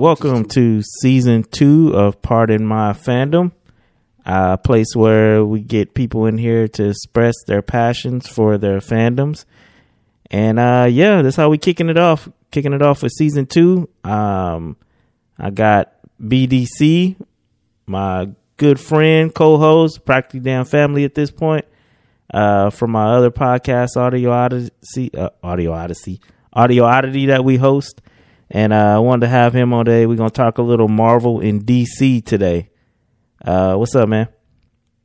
welcome to season two of Pardon My Fandom, a place where we get people in here to express their passions for their fandoms. And uh, yeah, that's how we kicking it off. Kicking it off with season two. Um, I got BDC, my good friend, co-host, practically damn family at this point. Uh, from my other podcast, Audio Odyssey, uh, Audio Odyssey, Audio Oddity that we host. And uh, I wanted to have him on today. We're gonna talk a little Marvel in DC today. Uh, what's up, man?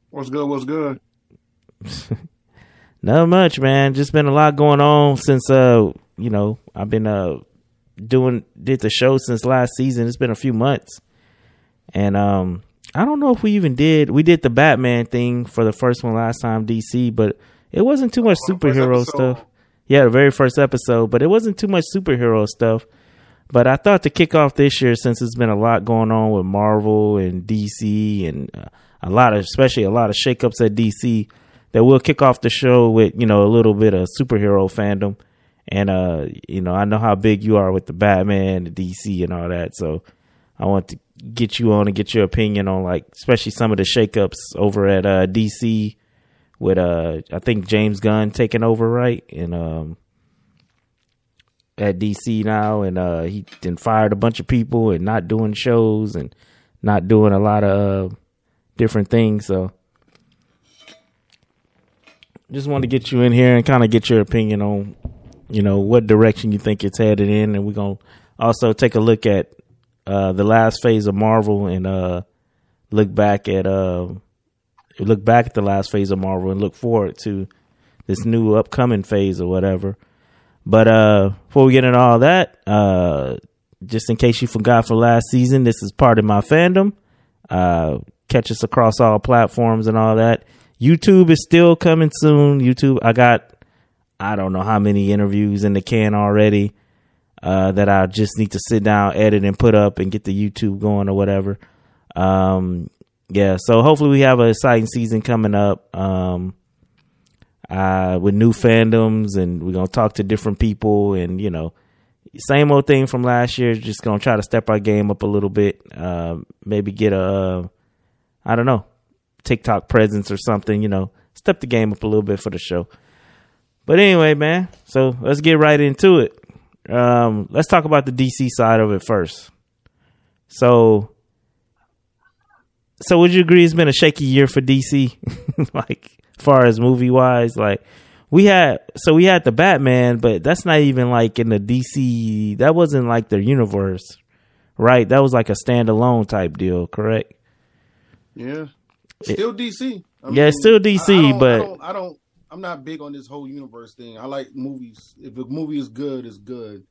What's good? What's good? Not much, man. Just been a lot going on since uh, you know, I've been uh doing did the show since last season. It's been a few months. And um I don't know if we even did we did the Batman thing for the first one last time DC, but it wasn't too much superhero stuff. Yeah, the very first episode, but it wasn't too much superhero stuff. But I thought to kick off this year, since it's been a lot going on with Marvel and DC and uh, a lot of, especially a lot of shakeups at DC, that we'll kick off the show with, you know, a little bit of superhero fandom. And, uh, you know, I know how big you are with the Batman, the DC and all that. So I want to get you on and get your opinion on like, especially some of the shakeups over at, uh, DC with, uh, I think James Gunn taking over, right? And, um, at DC now, and uh, he then fired a bunch of people and not doing shows and not doing a lot of uh, different things. So, just want to get you in here and kind of get your opinion on, you know, what direction you think it's headed in, and we're gonna also take a look at uh, the last phase of Marvel and uh, look back at uh, look back at the last phase of Marvel and look forward to this new upcoming phase or whatever. But uh, before we get into all that, uh, just in case you forgot for last season, this is Pardon My Fandom. Uh, catch us across all platforms and all that. YouTube is still coming soon. YouTube, I got, I don't know how many interviews in the can already uh, that I just need to sit down, edit, and put up and get the YouTube going or whatever. Um, yeah, so hopefully we have a exciting season coming up. Um, uh, with new fandoms, and we're gonna talk to different people, and you know, same old thing from last year. Just gonna try to step our game up a little bit. Uh, maybe get a, uh, don't know, TikTok presence or something. You know, step the game up a little bit for the show. But anyway, man, so let's get right into it. Um, let's talk about the DC side of it first. So, so would you agree it's been a shaky year for DC? like, far as movie wise. Like we had, so we had the Batman, but that's not even like in the DC. That wasn't like their universe, right? That was like a standalone type deal, correct? Yeah, still DC. I yeah, it's still DC, I, I but I don't, I don't. I'm not big on this whole universe thing. I like movies. If a movie is good, it's good.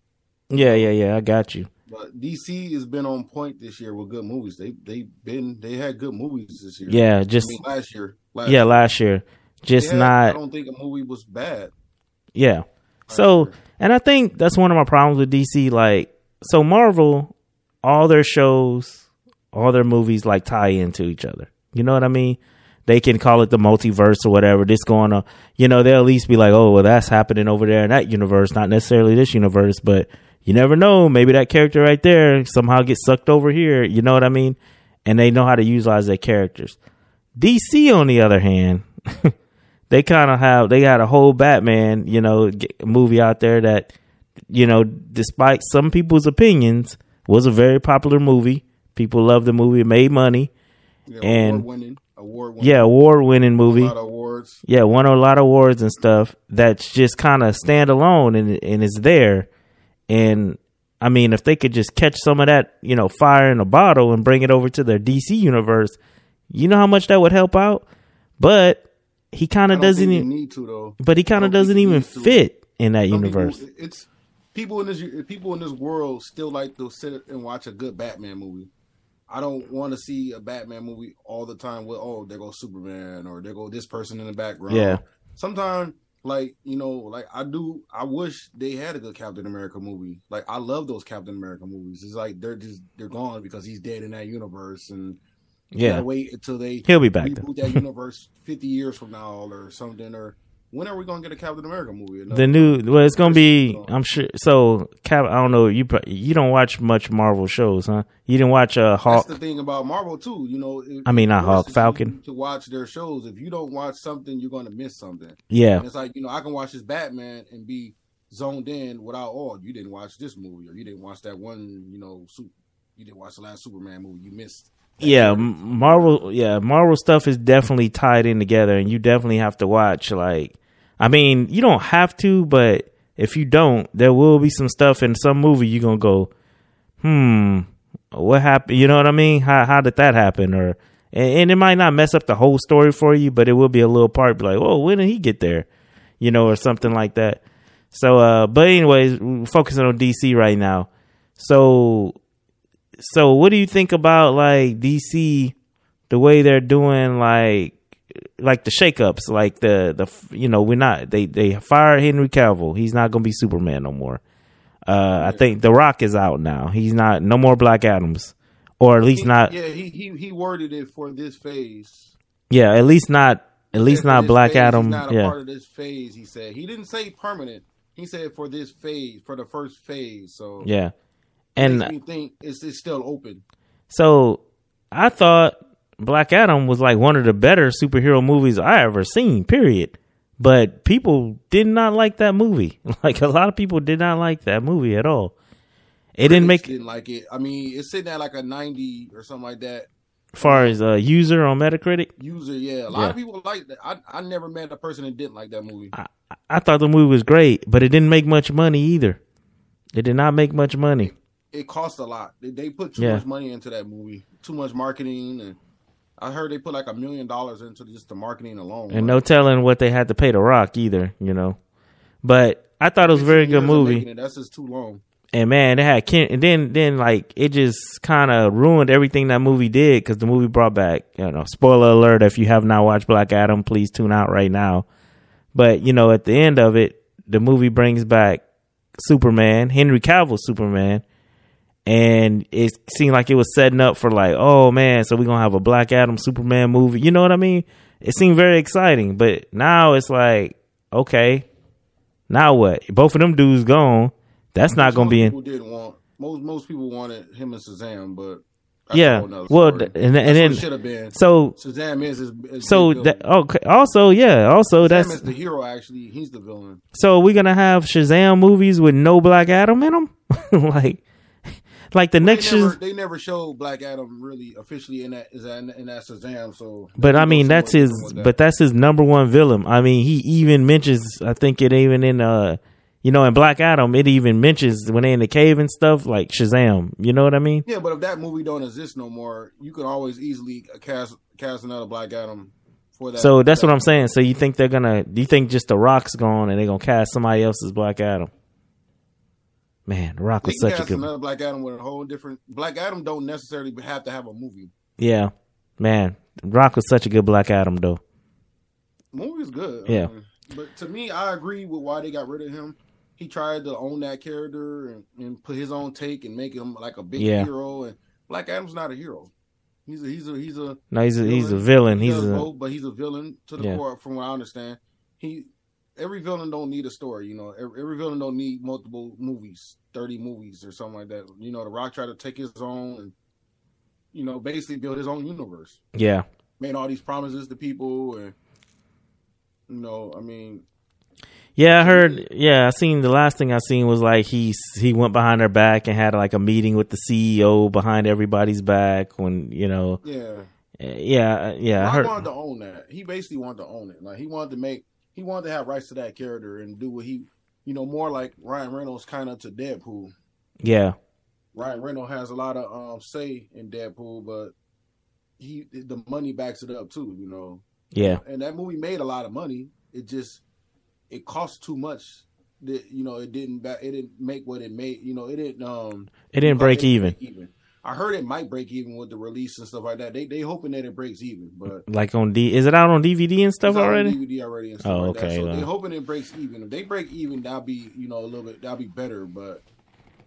Yeah, yeah, yeah. I got you. But DC has been on point this year with good movies. They they been they had good movies this year. Yeah, just I mean, last year. Last yeah, year. last year. Just had, not. I don't think a movie was bad. Yeah. So, and I think that's one of my problems with DC. Like, so Marvel, all their shows, all their movies, like tie into each other. You know what I mean? They can call it the multiverse or whatever. This going on, you know, they'll at least be like, oh, well, that's happening over there in that universe, not necessarily this universe, but you never know. Maybe that character right there somehow gets sucked over here. You know what I mean? And they know how to utilize their characters. DC, on the other hand, they kind of have they got a whole Batman, you know, movie out there that, you know, despite some people's opinions, was a very popular movie. People loved the movie, it made money, Yeah, and award winning, award winning, yeah, award winning a movie. lot of awards. Yeah, won a lot of awards and stuff. That's just kind of standalone and and is there. And I mean, if they could just catch some of that, you know, fire in a bottle and bring it over to their DC universe, you know how much that would help out. But he kind of doesn't. Even, need to though. but he kind of doesn't even need to. fit in that Some universe. People, it's people in this people in this world still like to sit and watch a good Batman movie. I don't want to see a Batman movie all the time with oh there goes Superman or there go this person in the background. Yeah. Sometimes like you know like I do I wish they had a good Captain America movie. Like I love those Captain America movies. It's like they're just they're gone because he's dead in that universe and you Yeah. wait until they He'll be back. Reboot that universe 50 years from now or something or when are we gonna get a Captain America movie? Another- The new well, it's gonna be. I'm sure. So, Cap, I don't know. You you don't watch much Marvel shows, huh? You didn't watch uh, That's Hawk. the thing about Marvel too. You know, it- I mean, not Hawk, Falcon. to watch their shows. If you don't watch something, you're gonna miss something. Yeah, And it's like you know, I can watch this Batman and be zoned in without oh, you didn't watch this movie or you didn't watch that one. You know, you didn't watch the last Superman movie. You missed. Yeah. Marvel. Yeah, Marvel stuff is definitely tied in together, and you definitely have to watch. Like, I mean, you don't have to, but if you don't, there will be some stuff in some movie you're gonna go, hmm, what happened? You know what I mean? How how did that happen? Or and, and it might not mess up the whole story for you, but it will be a little part. Be like, oh, when did he get there? You know, or something like that. So, uh, but anyways, we're focusing on DC right now. So, so what do you think about like DC, the way they're doing like, like the shakeups, like the the you know we're not they they fired Henry Cavill. He's not gonna be Superman no more. Uh, I think The Rock is out now. He's not no more Black Adams, or at least He- not. Yeah, he he he worded it for this phase. Yeah, at least not. At least not Black phase, Adam. Not a Yeah, part of this phase. He said he didn't say permanent. He said for this phase, for the first phase. So yeah. And makes me think it's it's still open. So I thought Black Adam was like one of the better superhero movies I ever seen, period. But people did not like that movie. Like a lot of people did not like that movie at all. It didn't make didn't like it. I mean, it's sitting at like a ninety or something like that. as far as uh, user on Metacritic. User, yeah. A lot Yeah. of people like that. I I never met a person that didn't like that movie. I, I thought the movie was great, but it didn't make much money either. It did not make much money. It cost a lot. They, they put too Yeah. much money into that movie. Too much marketing, and I heard they put like a million dollars into just the marketing alone. And no telling what they had to pay to Rock either, you know. But I thought it was a very good movie. it, That's just too long. and man, they had Ken, and then then like it just kind of ruined everything that movie did because the movie brought back, you know, spoiler alert if you have not watched Black Adam, please tune out right now. But you know, at the end of it, the movie brings back Superman, Henry Cavill Superman, and it seemed like it was setting up for like, oh man, so we're gonna have a Black Adam Superman movie. You know what I mean? It seemed very exciting, but now it's like, okay, now what? Both of them dudes gone. That's not gonna be in. Didn't want most most people wanted him and Shazam, but Yeah. Well, th- and- and then- should have been. So Shazam is, is, so that okay. Also, yeah. Also, Shazam that's is the hero. Actually, he's the villain. so we're gonna have Shazam movies with no Black Adam in them, like, like the next. they never, they never showed Black Adam really officially in that is that in that Shazam. So, but I mean, that's his. that. But that's his number one villain. I mean, he even mentions. I think it even in uh, you know, in Black Adam, it even mentions when they in the cave and stuff like Shazam. You know what I mean? yeah, but if that movie don't exist no more, you can always easily cast cast another Black Adam for that. So that's that- what I'm saying. So you think they're gonna? Do you think just the Rock's gone and they're gonna cast somebody else as Black Adam? Man, Rock was such a good. another Black Adam with a whole different. Black Adam don't necessarily have to have a movie. Yeah, man, Rock was such a good Black Adam though. movie is good. Yeah. Um, but to me, I agree with why they got rid of him. He tried to own that character and, and put his own take and make him like a big Yeah. hero. And Black Adam's not a hero. He's a he's a he's a No, he's a, he's a villain. He He's a both, but he's a villain to the Yeah. core, from what I understand. He every villain don't need a story. You know, every, every villain don't need multiple movies, thirty movies or something like that. You know, The Rock tried to take his own and you know basically build his own universe. yeah. Made all these promises to people and. You know, I mean, Yeah, I heard. Yeah, I seen the last thing I seen was like he he went behind her back and had like a meeting with the CEO behind everybody's back when you know. yeah. Eh, yeah, yeah, I Rock heard. wanted to own that. He basically wanted to own it. Like he wanted to make, he wanted to have rights to that character and do what he, you know, more like Ryan Reynolds kind of to Deadpool. Yeah, Ryan Reynolds has a lot of um say in Deadpool, but he the money backs it up too. You know, yeah, and that movie made a lot of money. It just it cost too much. That you know, it didn't it didn't make what it made. You know, it didn't um it didn't break even. even. I heard it might break even with the release and stuff like that. They they hoping that it breaks even, but Like on D, is it out on DVD and stuff It's out on already? DVD already and stuff Oh, like that. okay, So well. they're hoping it breaks even. If they break even, that'll be you know a little bit that'll be better. But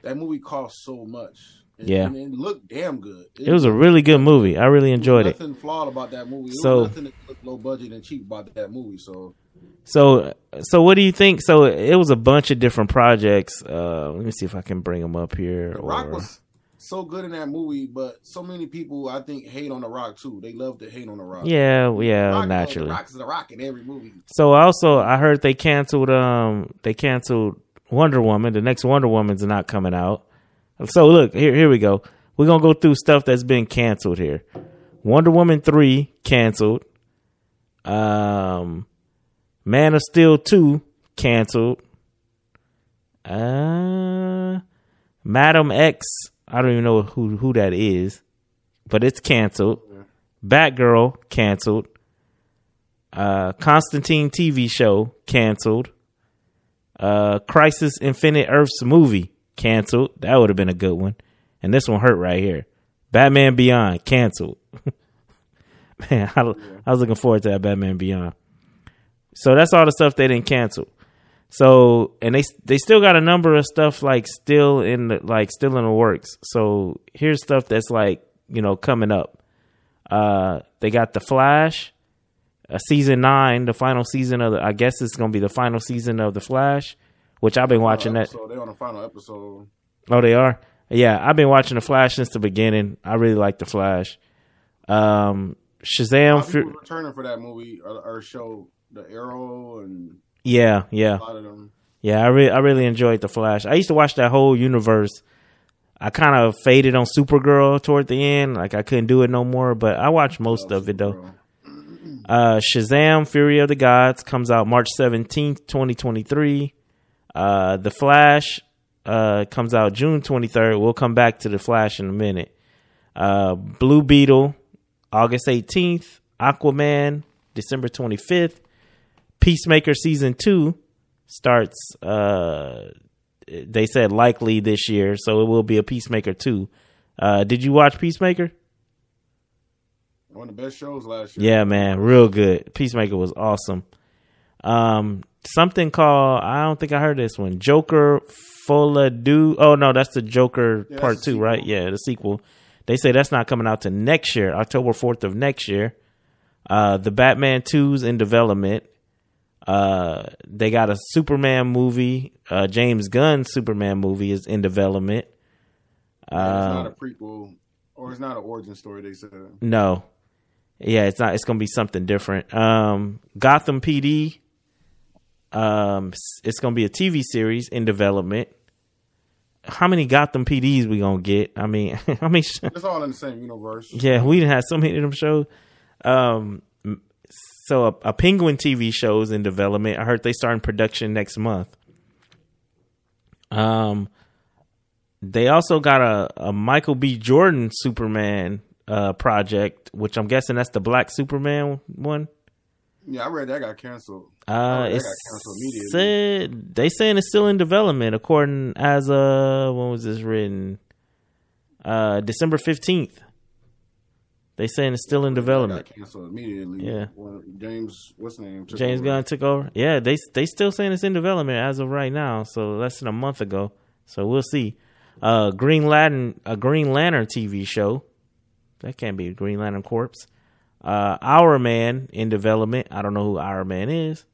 that movie costs so much. And, Yeah. and it looked damn good. It was a really good movie. I really enjoyed it. Nothing flawed about that movie. It So- was nothing that looked low budget and cheap about that movie. So So, so what do you think? So it was a bunch of different projects. Uh, let me see if I can bring them up here. The Rock or- was so good in that movie, but so many people I think hate on The Rock too. They love to hate on The Rock. yeah, The yeah, Rock, naturally. The Rock is The Rock in every movie. So also, I heard they canceled. Um, they canceled Wonder Woman. The next Wonder Woman's not coming out. So look here. Here we go. We're gonna go through stuff that's been canceled here. Wonder Woman three canceled. Um, Man of Steel two canceled. Uh, Madam X. I don't even know who who that is, but it's canceled. Batgirl canceled. Uh, Constantine TV show canceled. Uh, Crisis Infinite Earths movie canceled. That would have been a good one. And this one hurt right here. Batman Beyond canceled. Man, I, I was looking forward to that Batman Beyond. So that's all the stuff they didn't cancel. So and they they still got a number of stuff like still in the like still in the works. So here's stuff that's like you know coming up. Uh, they got the Flash, uh, season nine, the final season of the. I guess it's gonna be the final season of the Flash, which I've been watching that. So they're on the final episode. Oh, they are. Yeah, I've been watching the Flash since the beginning. I really like the Flash. Um, Shazam. lot of Fu- people returning for that movie or, or show, The Arrow, and yeah, yeah. a lot of them. Yeah, I really I really enjoyed the Flash. I used to watch that whole universe. I kind of faded on Supergirl toward the end, like I couldn't do it no more. But I watched most of it though. Uh, Shazam: Fury of the Gods comes out March seventeenth, twenty twenty three. Uh, the Flash uh, comes out June twenty third. We'll come back to the Flash in a minute. Uh, Blue Beetle, August eighteenth. Aquaman, December twenty fifth. Peacemaker season two starts. Uh, they said likely this year, so it will be a Peacemaker two. Uh, did you watch Peacemaker? One of the best shows last year. Yeah, man, real good. Peacemaker was awesome. Um, something called I don't think I heard this one. Joker Folie à Deux. Oh no, that's the Joker Yeah, part two, right? Yeah, the sequel. They say that's not coming out to next year, October fourth of next year. Uh, the Batman 2's in development. Uh, they got a Superman movie. Uh, James Gunn's Superman movie is in development. And it's Uh, not a prequel, or it's not an origin story. They said. No. Yeah, it's not. It's gonna be something different. Um, Gotham PD. Um, it's gonna be a TV series in development. How many Gotham PDs we gonna get? I mean, I mean, It's all in the same universe. yeah, we didn't have so many of them shows. Um, so a, a Penguin TV show is in development. I heard they start in production next month. Um, they also got a, a Michael B. Jordan Superman uh project, which I'm guessing that's the Black Superman one. Yeah, I read that got canceled. Uh, it's got canceled immediately. said they saying it's still in development, according as uh when was this written? Uh, December fifteenth. They saying it's still in development. canceled immediately. Yeah. When James, what's his name? took James over. Gunn took over. Yeah, they they still saying it's in development as of right now. So less than a month ago. So we'll see. Uh, Green Lantern, a Green Lantern TV show. That can't be Green Lantern Corps. Uh, Our Man in development. I don't know who Our Man is.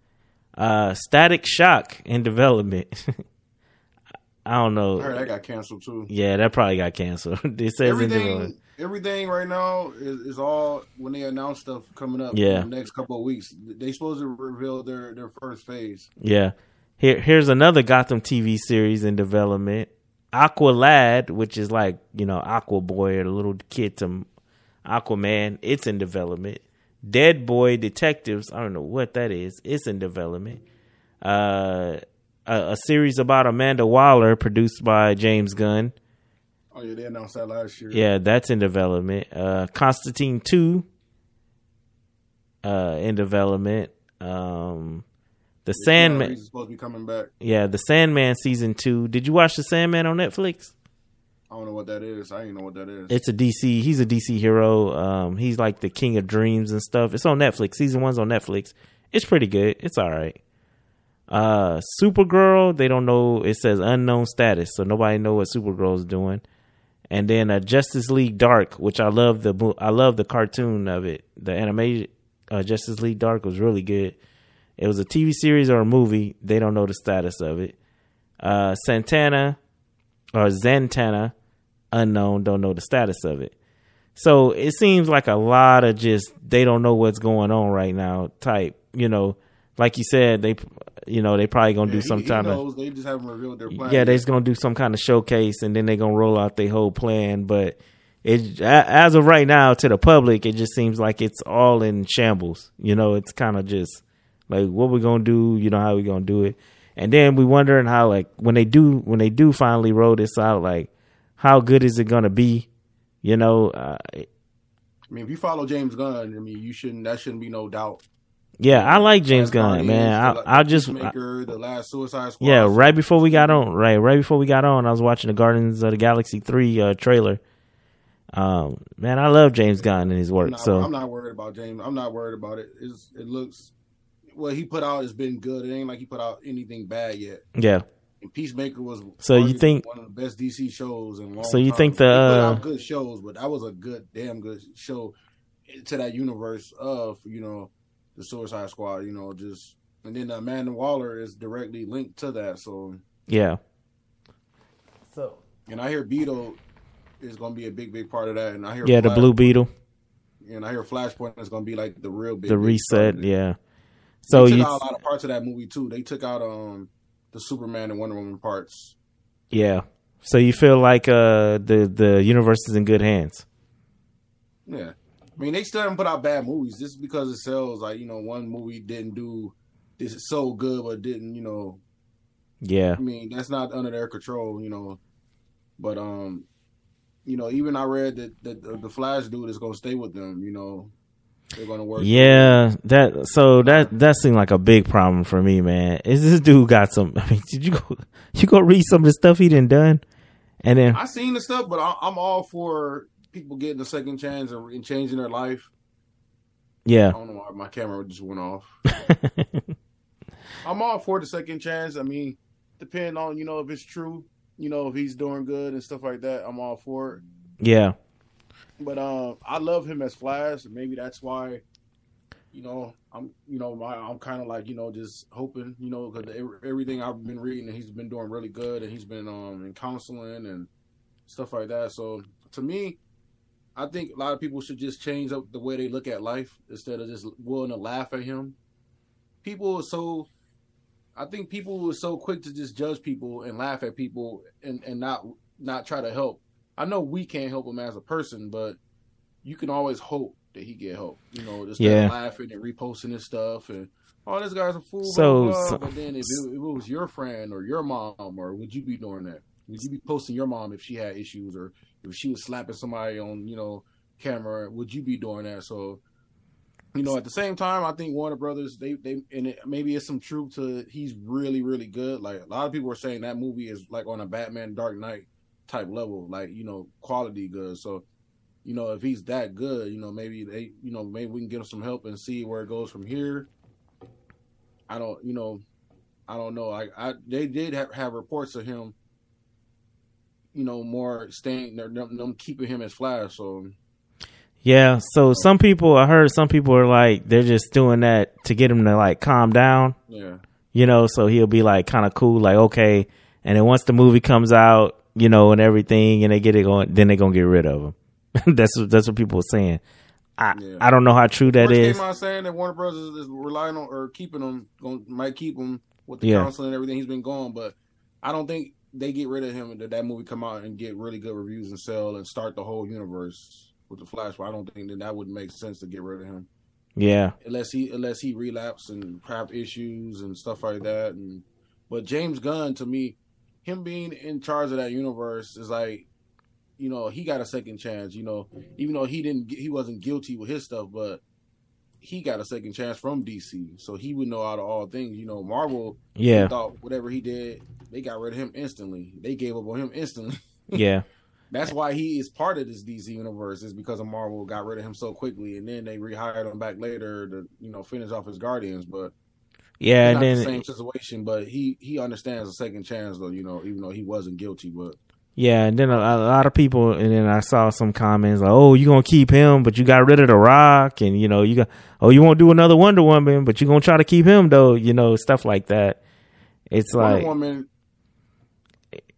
Uh, Static Shock in development. I don't know. I heard that got canceled too. Yeah, that probably got canceled. it says in development. Everything, everything right now is, is all when they announce stuff coming up. Yeah. in the next couple of weeks. They supposed to reveal their their first phase. Yeah. Here here's another Gotham TV series in development. Aqualad, which is like, you know, Aqua Boy or the little kid to Aquaman, it's in development. Dead Boy Detectives, I don't know what that is. It's in development. Uh a, a series about Amanda Waller produced by James Gunn. Oh yeah, they announced that last year. Yeah, that's in development. Uh Constantine 2 uh in development. Um The Keanu Sandman is supposed to be coming back. Yeah, the Sandman season two. Did you watch the Sandman on Netflix? I don't know what that is. I didn't know what that is. It's a DC. He's a DC hero. Um, he's like the king of dreams and stuff. It's on Netflix. Season one's on Netflix. It's pretty good. It's all right. Uh, Supergirl. They don't know. It says unknown status, so nobody know what Supergirl's doing. And then uh, Justice League Dark, which I love the I love the cartoon of it. The animated uh, Justice League Dark was really good. It was a TV series or a movie. They don't know the status of it. Uh, Santana or Zantana, unknown, don't know the status of it. So it seems like a lot of just they don't know what's going on right now type. You know, like you said, they you know they probably gonna Yeah, do some he, he kind of They just haven't revealed their plan. yeah, they're just gonna do some kind of showcase, and then they're gonna roll out their whole plan. But it, as of right now, to the public, it just seems like it's all in shambles. You know, it's kind of just like what we're gonna do. You know how we're gonna do it, and then we wondering how like when they do when they do finally roll this out, like how good is it gonna be? You know, uh, I mean, if you follow James Gunn, I mean, you shouldn't. That shouldn't be no doubt. Yeah, I like James Gunn, man. I I just Peacemaker, the last Suicide Squad. Yeah, right before we got on, right, right before we got on, I was watching the Guardians of the Galaxy three uh, trailer. Um, man, I love James Gunn and his I'm work. not, So I'm not worried about James. I'm not worried about it. It's, it looks what he put out has been good. It ain't like he put out anything bad yet. yeah, And Peacemaker was So you think- one of the best DC shows in a long So you time. think the, uh, good shows, but that was a good, damn good show to that universe of you know the Suicide Squad. You know, just and then Amanda Waller is directly linked to that. So yeah. So and I hear Beetle is going to be a big, big part of that. And I hear yeah, the Flash- Blue Beetle, and I hear Flashpoint is going to be like the real big the big reset. part. Yeah. They So took you, out a lot of parts of that movie too. They took out um the Superman and Wonder Woman parts. yeah. So you feel like uh the the universe is in good hands. Yeah. I mean, they still haven't put out bad movies. Just because it sells, like you know, one movie didn't do this is so good, but didn't you know? Yeah. I mean, that's not under their control, you know. But um, you know, even I read that that the, the Flash dude is going to stay with them. You know, they're going to work. Yeah, that so that that seemed like a big problem for me, man. Is this dude got some? I mean, did you go you go read some of the stuff he done done, and then I seen the stuff, but I, I'm all for people getting a second chance and, and changing their life. Yeah. I don't know why my camera just went off. I'm all for the second chance. I mean, depending on you know if it's true, you know if he's doing good and stuff like that. I'm all for it. yeah, But um, I love him as Flash. and Maybe that's why, you know, I'm you know my, I'm kind of like you know just hoping you know because everything I've been reading, he's been doing really good and he's been um in counseling and stuff like that. So to me. I think a lot of people should just change up the way they look at life instead of just willing to laugh at him. People are so, I think people are so quick to just judge people and laugh at people and, and not not try to help. I know we can't help him as a person, but you can always hope that he get help. You know, just Yeah. laughing and reposting his stuff and oh, this guy's a fool. So- blah, blah, so- but then if it, if it was your friend or your mom, or would you be doing that? Would you be posting your mom if she had issues, or if she was slapping somebody on you know camera? Would you be doing that? So. You know, at the same time, I think Warner Brothers, they they and it, maybe it's some truth to he's really really good. Like a lot of people are saying that movie is like on a Batman Dark Knight type level, like you know quality good. So, you know, if he's that good, you know, maybe they, you know, maybe we can get him some help and see where it goes from here. I don't, you know, I don't know. I, I they did have, have reports of him, you know, more staying, them, them keeping him as Flash. So yeah. So some people, I heard some people are like they're just doing that to get him to like calm down, yeah, you know. So he'll be like kind of cool, like okay. And then once the movie comes out, you know, and everything, and they get it going, then they're gonna get rid of him. that's what that's what people are saying. I Yeah. I don't know how true that First is. came out saying that Warner Brothers is relying on or keeping him, might keep him with the Yeah. council and everything. He's been gone, but I don't think they get rid of him and that that movie come out and get really good reviews and sell and start the whole universe with the Flash. but I don't think that that would make sense to get rid of him Yeah, unless he unless he relapse and have issues and stuff like that. And but James Gunn to me, him being in charge of that universe is like, you know, he got a second chance. You know, even though he didn't, he wasn't guilty with his stuff, but he got a second chance from DC, so he would know out of all things. You know, Marvel, yeah, thought whatever he did, they got rid of him instantly. They gave up on him instantly. yeah, That's why he is part of this DC universe is because of Marvel got rid of him so quickly, and then they rehired him back later to you know finish off his Guardians. But yeah. And not the then same situation. But he he understands a second chance though. You know, even though he wasn't guilty, but Yeah, and then a, a lot of people, and then I saw some comments like, "Oh, you gonna keep him, but you got rid of the Rock, and you know you got, oh, you won't do another Wonder Woman, but you gonna try to keep him though, you know, stuff like that." It's Wonder like Woman.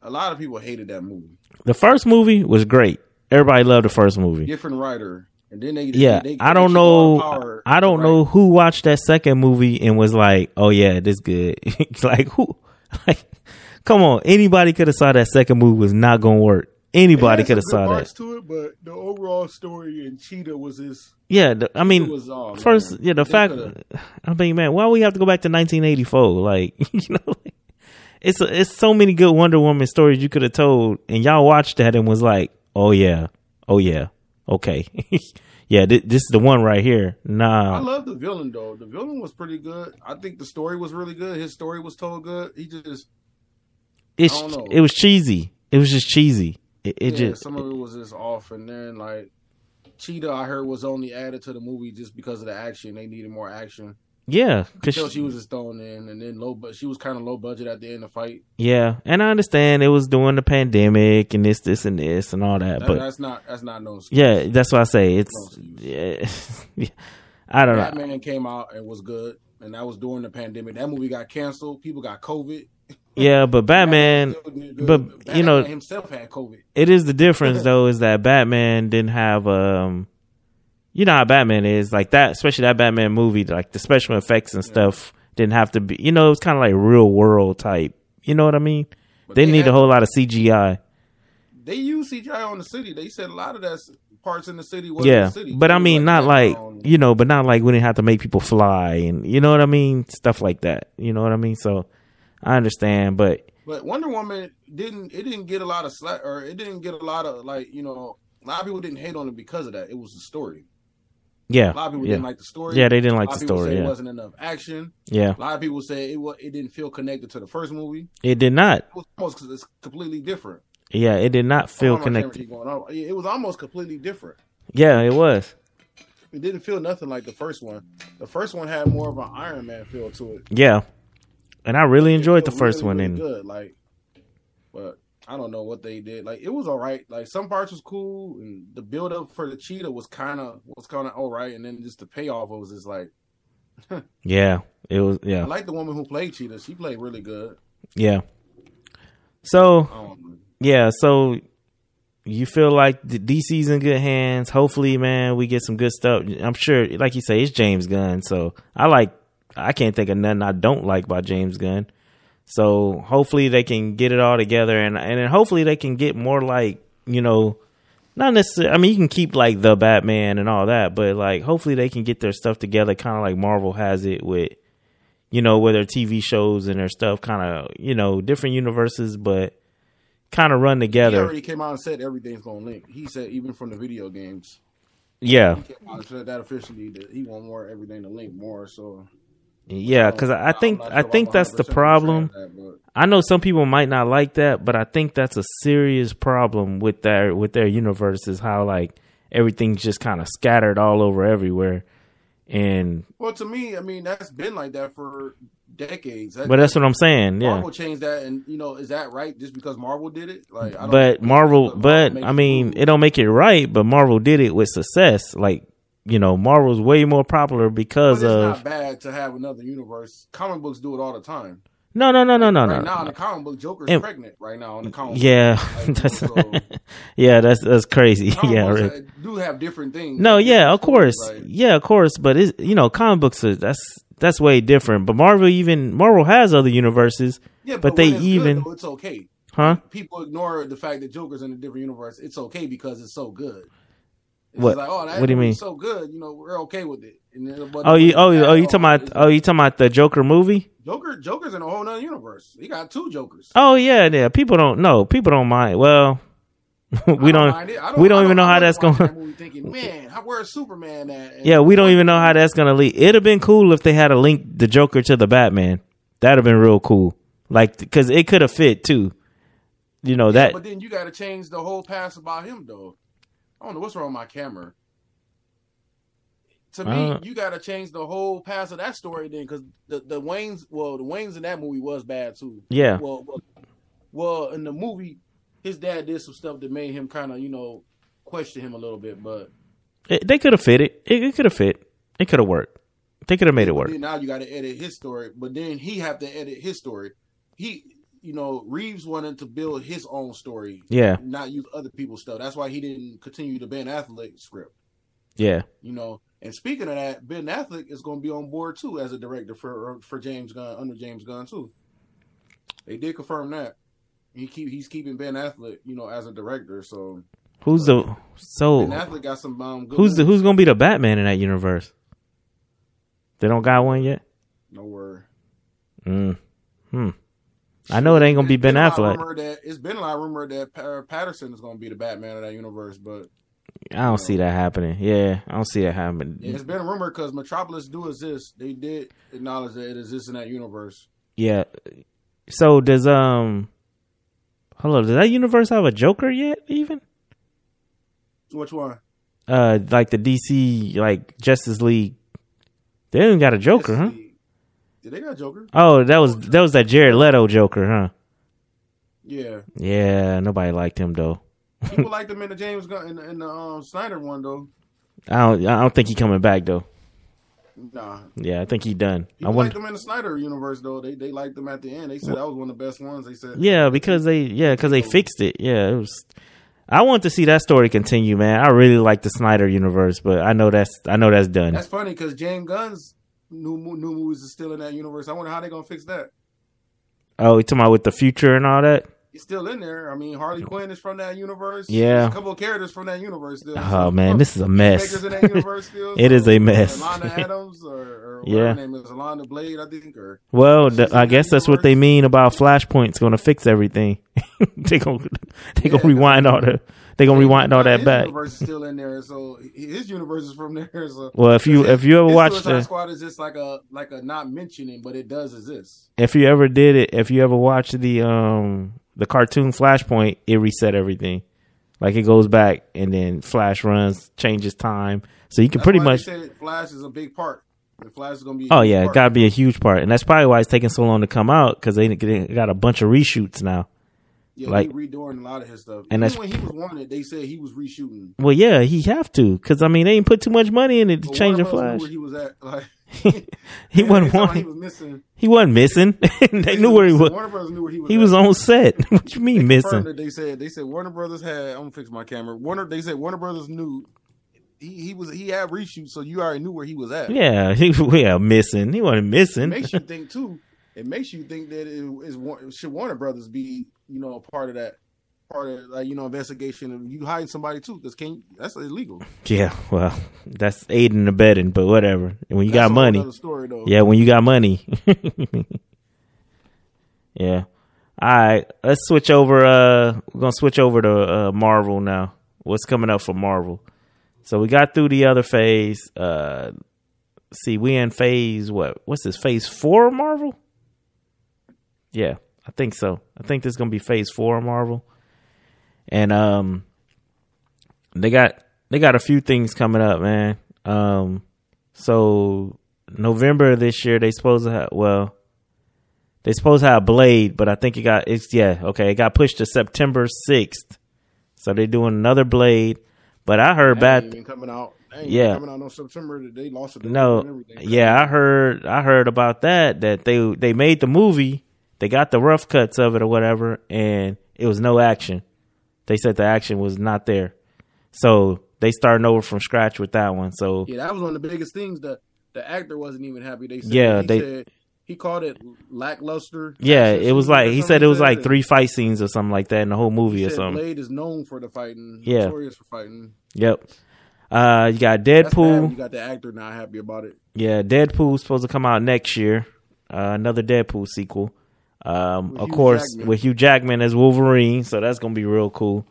A lot of people hated that movie. the first movie was great. Everybody loved the first movie. Different writer, and then they Yeah, they, they I don't gave you all know. I don't know who watched that second movie and was like, "Oh yeah, this good." like who? Like, come on, anybody could have saw that second movie was not gonna work. Anybody could have saw that. to it, but the overall story in Cheetah was this. Yeah, the, I mean, was first, yeah, the They fact. coulda- I mean, man, why we have to go back to 1984? Like, you know, like, it's it's so many good Wonder Woman stories you could have told, and y'all watched that and was like, "Oh yeah, oh yeah, okay, yeah, thi- this is the one right here." Nah, I love the villain though. The villain was pretty good. I think the story was really good. His story was told good. He just it's I don't know. it was cheesy. It was just cheesy. It, it yeah, just some of it was just off, and then like Cheetah, I heard was only added to the movie just because of the action. They needed more action. Yeah, cause Until she- she was just thrown in, and then low, but she was kind of low budget at the end of the fight. yeah, and I understand it was during the pandemic and this, this, and this, and all that, That- but that's not that's not no excuse. yeah, that's why I say it's. No. Yeah. I don't know. Batman came out and was good, and that was during the pandemic. That movie got canceled. People got COVID. Yeah, but Batman, good. but, you know- himself had COVID. it is the difference though is that Batman didn't have um you know how Batman is like that especially that Batman movie like the special effects and stuff didn't have to be you know it was kind of like real world type you know what I mean But they need a whole lot of CGI They use CGI on the city. They said a lot of that parts in the city yeah the city. but I mean not like background. you know but not like we didn't have to make people fly and you know what I mean stuff like that you know what I mean so I understand but But Wonder Woman didn't. It didn't get a lot of slack, or it didn't get a lot of like you know. A lot of people didn't hate on it because of that. It was the story. Yeah A lot of people yeah didn't like the story. yeah they didn't a like lot the story say it wasn't enough action. yeah A lot of people say it was. It didn't feel connected to the first movie. it did not It was almost because it's completely different. yeah it did not feel don't know, my camera connected. It was almost completely different. yeah it was It didn't feel nothing like the first one. The first one had more of an Iron Man feel to it. Yeah. And I really enjoyed the first really, one really and good. Like, but I don't know what they did. Like, it was all right. Like, some parts was cool, and the build up for the cheetah was kind of was kind of all right, and then just the payoff was just like, yeah, it was Yeah, I like the woman who played cheetah. She played really good. Yeah. So, Um, yeah, so you feel like the DC's in good hands. Hopefully, man, we get some good stuff. I'm sure like you say it's James Gunn, so I like I can't think of nothing I don't like about James Gunn. So, hopefully they can get it all together and and then hopefully they can get more like, you know, not necessarily. I mean, you can keep like the Batman and all that, but like, hopefully they can get their stuff together, kind of like Marvel has it with, you know, with their TV shows and their stuff, kind of, you know, different universes, but kind of run he together. already came out and said everything's gonna link. He said even from the video games, Yeah, he came out and said that officially that he want more everything to link more. So yeah, um, because I, I think not I think that's the problem. that, I know some people might not like that, but I think that's a serious problem with their with their universe is how like everything's just kind of scattered all over everywhere, and Well, to me, I mean that's been like that for decades. That- but that's what I'm saying. Yeah, Marvel changed that, and you know, is that right? Just because Marvel did it, like, I don't but Marvel, but I mean, it don't make it right. But Marvel did it with success. Like you know, Marvel's way more popular But because it's of not bad to have another universe. Comic books do it all the time. no, no, no, no, no, right no. now in the comic book, Joker's And- pregnant right now in the comic. Yeah, Like, that's so- yeah, that's that's crazy. Yeah, right. uh, do have different things. No, yeah, of course, like- yeah, of course. But it's you know, comic books are that's that's way different. But Marvel even Marvel has other universes, yeah, but when they it's good, even- though, it's okay. huh? People ignore the fact that Joker's in a different universe. It's okay because it's so good. What? Like, oh, What do you mean? So good, you know, we're okay with it. And then, but Oh, you oh oh you talking about oh you talking about the Joker movie? Joker? Joker's in a whole nother universe. He got two Jokers. Oh yeah, yeah. People don't know. People don't mind. Well, we don't. it. I we don't I even know how that's going. that Thinking, man, how, where's Superman at? And- Yeah, we don't even know how that's gonna lead. It'd have been cool if they had a link the Joker to the Batman. That'd have been real cool. Like, because it could have fit too. You know Yeah, that. but then you got to change the whole past about him, though. I don't know what's wrong with my camera. To me, Uh. you got to change the whole past of that story then, because the the Waynes, well, the Waynes in that movie was bad too. yeah, Well, well, well, in the movie, his dad did some stuff that made him kind of you know question him a little bit, but It, they could have fit it. It, it could have fit. It could have worked. They could have made it work. now you got to edit his story, but then he have to edit his story. He, you know, Reeves wanted to build his own story, Yeah, not use other people's stuff. That's why he didn't continue the Ben Affleck script. yeah. You know, and speaking of that, Ben Affleck is going to be on board too as a director for for James Gunn under James Gunn too. They did confirm that. He keep he's keeping Ben Affleck, you know, as a director. So Who's the Ben so? Affleck got some um, good Who's the who's gonna be the Batman in that universe? They don't got one yet. no word. Mm. Hmm. I know it ain't gonna be Ben been a lot Affleck. That, it's been a lot rumored that Pa- Pattinson is to be the Batman of that universe, but I don't see that happening. Yeah, I don't see that happening. it's been rumored because Metropolis do exist. They did acknowledge that it exists in that universe. Yeah. So does um, hello, does that universe have a Joker yet? Even Which one? uh, like the DC like Justice League, they didn't got a Joker, huh? Did they got Joker? Oh, that was that was that Jared Leto Joker, huh? Yeah. Yeah, nobody liked him though. People liked him in the James Gunn in the, in the um, Snyder one though. I don't I don't think he coming back though. Nah. Yeah, I think he done. I People wonder. liked him in the Snyder universe though. They they liked him at the end. They said that was one of the best ones. They said Yeah, because they yeah because they fixed it. Yeah, it was. I want to see that story continue, man. I really like the Snyder universe, but I know that's I know that's done. that's funny because James Gunn's new new movies is still in that universe. I wonder how they're gonna fix that. Oh, you talking about with the future and all that? He's still in there. I mean, Harley Quinn is from that universe. Yeah. There's a couple of characters from that universe still. Oh man, this is a mess. Makers in that universe still. It is a mess. Alana Adams or, or Yeah. name is Alana Blade, I think. Or Well, She's th- in I guess that's what they mean about Flashpoint's going to fix everything. they going they Yeah, gonna rewind all the they gonna rewind all that his back. Universe is still in there, so his universe is from there. So Well, if you if you ever His watched Suicide the Squad is just like a like a not mentioning, but it does exist. if you ever did it if you ever watched the um the cartoon Flashpoint, it reset everything. Like it goes back and then Flash runs, changes time, so you can That's pretty much. Flash is a big part. The Flash is gonna be. Oh yeah, part. got to be a huge part, and that's probably why it's taking so long to come out because they, they got a bunch of reshoots now. Yeah, like- redoing a lot of his stuff. and And that's- when he was wanted, they said he was reshooting. Well, yeah, he have to because I mean they ain't put too much money in it to But change the Flash. Where he was at. Like He wasn't one. He was missing. He wasn't missing. they knew where he was. Warner Brothers knew where he was. He at. was on set. what you mean They missing? They said they said Warner Brothers had. I'm gonna fix my camera. Warner. They said Warner Brothers knew he, he was he had reshoots, so you already knew where he was at. Yeah, he yeah missing. He wasn't It missing. makes you think too. It makes you think that it is should Warner Brothers be you know a part of that part of like you know investigation of you hiding somebody too because can that's illegal. yeah, well, that's aiding and abetting, but whatever. When you That's got money, story though. yeah, when you got money. yeah. All right, let's switch over. Uh, we're gonna switch over to uh, Marvel now. What's coming up for Marvel? So we got through the other phase. Uh, see, we in phase what? What's this? Phase four Marvel? Yeah, I think so. I think this is gonna be phase four of Marvel, and um, they got they got a few things coming up, man. Um, so November of this year they supposed to have well, they supposed to have Blade, but I think it got it's yeah okay it got pushed to September sixth, so they're doing another Blade. But I heard bad. coming out. Yeah. coming out on September. They lost it. No, yeah, I heard I heard about that that they they made the movie, they got the rough cuts of it or whatever, and it was no action. They said the action was not there, so they starting over from scratch with that one. So Yeah, that was one of the biggest things. The the actor wasn't even happy. They said, Yeah, he they- said he called it lackluster. yeah, it was like he said it was like three fight scenes or something like that in the whole movie or something. Blade is known for the fighting. Yeah. notorious for fighting. Yep. Uh, you got That's bad when Deadpool. You got the actor not happy about it. Yeah, Deadpool's supposed to come out next year. Uh, another Deadpool sequel. Um, With of Hugh course, Jackman. with Hugh Jackman as Wolverine, so that's gonna be real cool.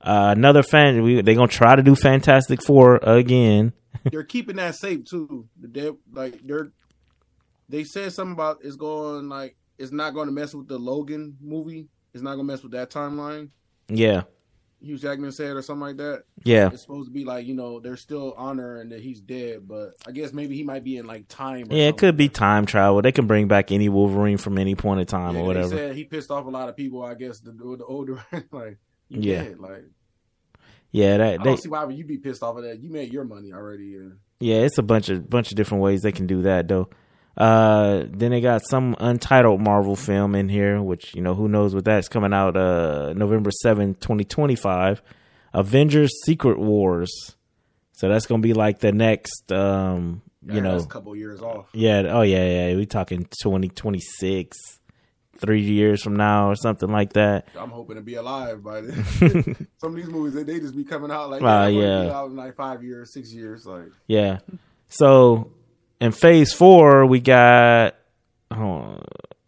Uh, another fan, we, they're gonna try to do Fantastic Four again. They're keeping that safe too. The dead like they're they said something about it's going like it's not going to mess with the Logan movie. It's not going to mess with that timeline. Yeah, Hugh Jackman said or something like that. yeah, It's supposed to be like you know they're still honoring that he's dead, but I guess maybe he might be in like time. Or yeah. It could be time travel. They can bring back any Wolverine from any point in time Yeah, or whatever. said he pissed off a lot of people. I guess the, the older like Yeah. dead. Like Yeah, I that don't they, see why would you be pissed off of that. You made your money already. And yeah, it's a bunch of bunch of different ways they can do that though. Uh, then they got some untitled Marvel film in here, which you know who knows what that's coming out uh November seventh, twenty twenty five. Avengers: Secret Wars. So that's gonna be like the next, um, you Yeah, know, couple years off. yeah, oh yeah, yeah, we talking twenty twenty six, three years from now or something like that. I'm hoping to be alive by then. Some of these movies they, they just be coming out like Ah, yeah, yeah. be out in like five years, six years. Like Yeah. So in phase four, we got, oh,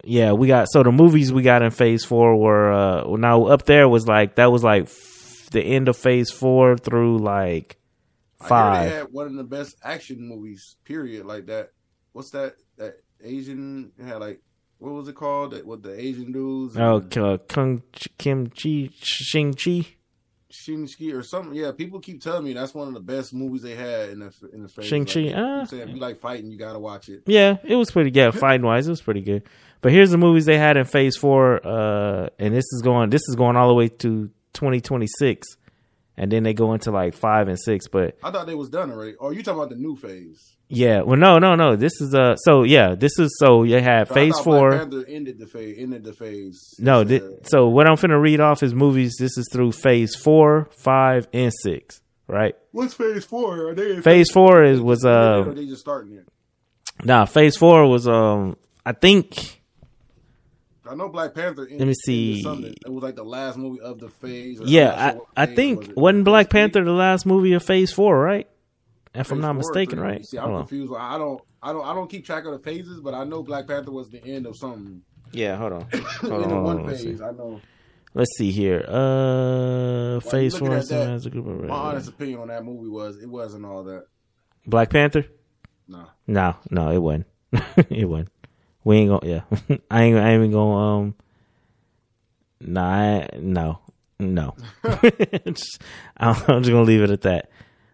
yeah, we got, so the movies we got in phase four were, uh, now up there was like, that was like f- the end of phase four through like five. they had one of the best action movies. Period. Like that. What's that? That Asian had like what was it called? That with the Asian dudes. Oh, uh, Kung Kim Chi, Shing Chi, Shang-Chi or something. Yeah, people keep telling me that's one of the best movies they had in the in the phase. Shang-Chi, Like, they keep uh, saying if you like fighting, you gotta watch it. Yeah, it was pretty good. Fighting wise, it was pretty good. But here's the movies they had in phase four, uh, and this is going this is going all the way to 2026. And then they go into like five and six. But I thought they was done already. Or you talking about the new phase? yeah, well no, no, no. This is uh so yeah, this is so you had So phase four. Ended the phase. Ended the phase. No, thi- said- so what I'm finna read off is movies. This is through phase four, five, and six. Right? what's phase four? Are they in Phase four is was uh they just starting it? nah, phase four was um I think I know Black Panther. Ended, Let me see. something. It was like the last movie of the phase. or Yeah, I, I think was wasn't Black Phase? Panther the last movie of Phase Four, right? If I'm not mistaken, right? See, I'm Hold on. confused. I don't, I don't, I don't keep track of the phases, but I know Black Panther was the end of something. Yeah, hold on. Hold on, hold one on, let's phase, see. I know. Let's see here. Uh, Phase Four that, a group of My honest opinion on that movie was it wasn't all that. Black Panther. No, No, no, it wasn't. it wasn't. We ain't gonna. Yeah, I ain't. I ain't even gonna. Um. Nah, I, no, no. Just- I'm just gonna leave it at that.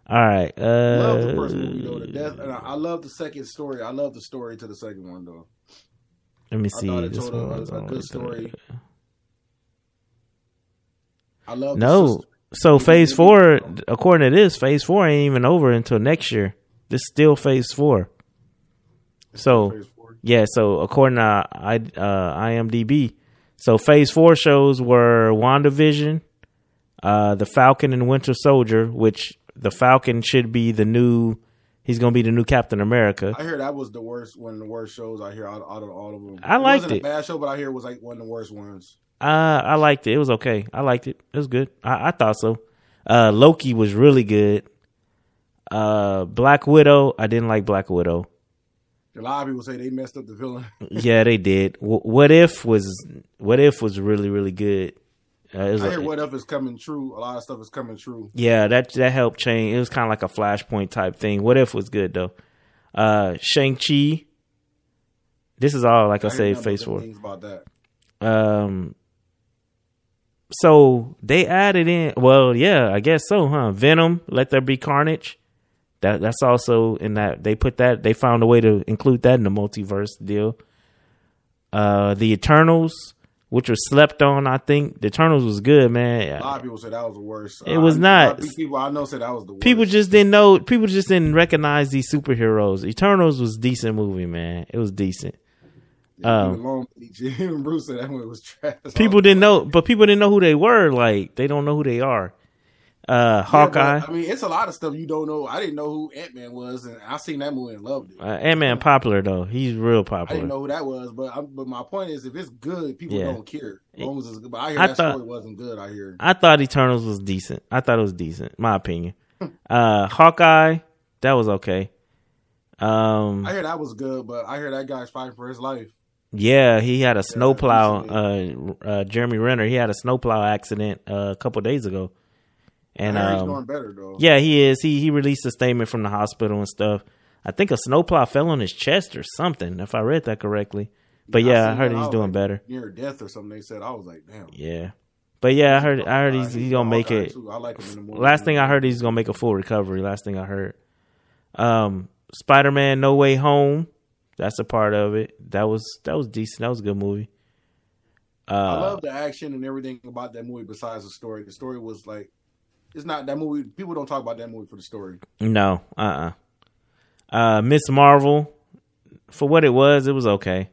All right. Uh, love the first movie though. The death, and I, I love the second story. I love the story to the second one though. let me see. it This one was a good right story. there. I love No. So phase four, according to this, phase four ain't even over until next year. This is still phase four. So phase four. Yeah, so according to I, uh, IMDb, so phase four shows were WandaVision, uh, the Falcon and Winter Soldier, which the Falcon should be the new. He's gonna be the new Captain America. I hear that was the worst one of the worst shows I hear out, out of all of them. I liked it. A bad show, but I hear it was like one of the worst ones. Uh, I liked it. It was okay. I liked it. It was good. I, I thought so. Uh, Loki was really good. Uh, Black Widow. I didn't like Black Widow. A lot of people say they messed up the villain. yeah, they did. What if was What if was really really good. Uh, I hear what if is coming true. A lot of stuff is coming true. yeah, that that helped change. It was kind of like a flashpoint type thing. What if was good though. Uh, Shang Chi. This is all like I, hear say, face Phase but Four. Things about that. Um. So they added in. Well, yeah, I guess so, huh? Venom, Let There Be Carnage. That that's also in that they put that they found a way to include that in the multiverse deal. Uh, the Eternals, which was slept on, I think the Eternals was good, man. A lot of people said that was the worst. It was I- not. People I know said that was the worst. People just didn't know. People just didn't recognize these superheroes. Eternals was decent movie, man. It was decent. um, Long- even Bruce said that movie was trash. People didn't know, but people didn't know who they were. Like they don't know who they are. Uh, Hawkeye. but, I mean, it's a lot of stuff you don't know. I didn't know who Ant Man was, and I seen that movie and loved it. Uh, Ant Man popular though. He's real popular. I didn't know who that was, but I, but my point is, if it's good, people Yeah. don't care. As long as it's good. But I hear I that thought- story wasn't good. I hear. I thought Eternals was decent. I thought it was decent, my opinion. Uh, Hawkeye, that was okay. Um, I hear that was good, but I hear that guy's fighting for his life. yeah, he had a snowplow. Uh, uh, Jeremy Renner, he had a snowplow accident uh, a couple days ago, and I um, doing better though. Yeah, he is. He he released a statement from the hospital and stuff. I think a snowplow fell on his chest or something, if I read that correctly. But yeah, I seen heard he's was doing like, better. Near death or something. They said I was like, damn. Yeah. But yeah, I heard I heard he's he's gonna make it. I like him in the movie. Last thing I heard he's gonna make a full recovery. Last thing I heard. Um Spider Man No Way Home. That's a part of it. That was that was decent. That was a good movie. I Uh, love the action and everything about that movie. Besides the story, the story was like, it's not that movie. People don't talk about that movie for the story. no, uh, uh uh, Miss Marvel. For what it was, it was okay.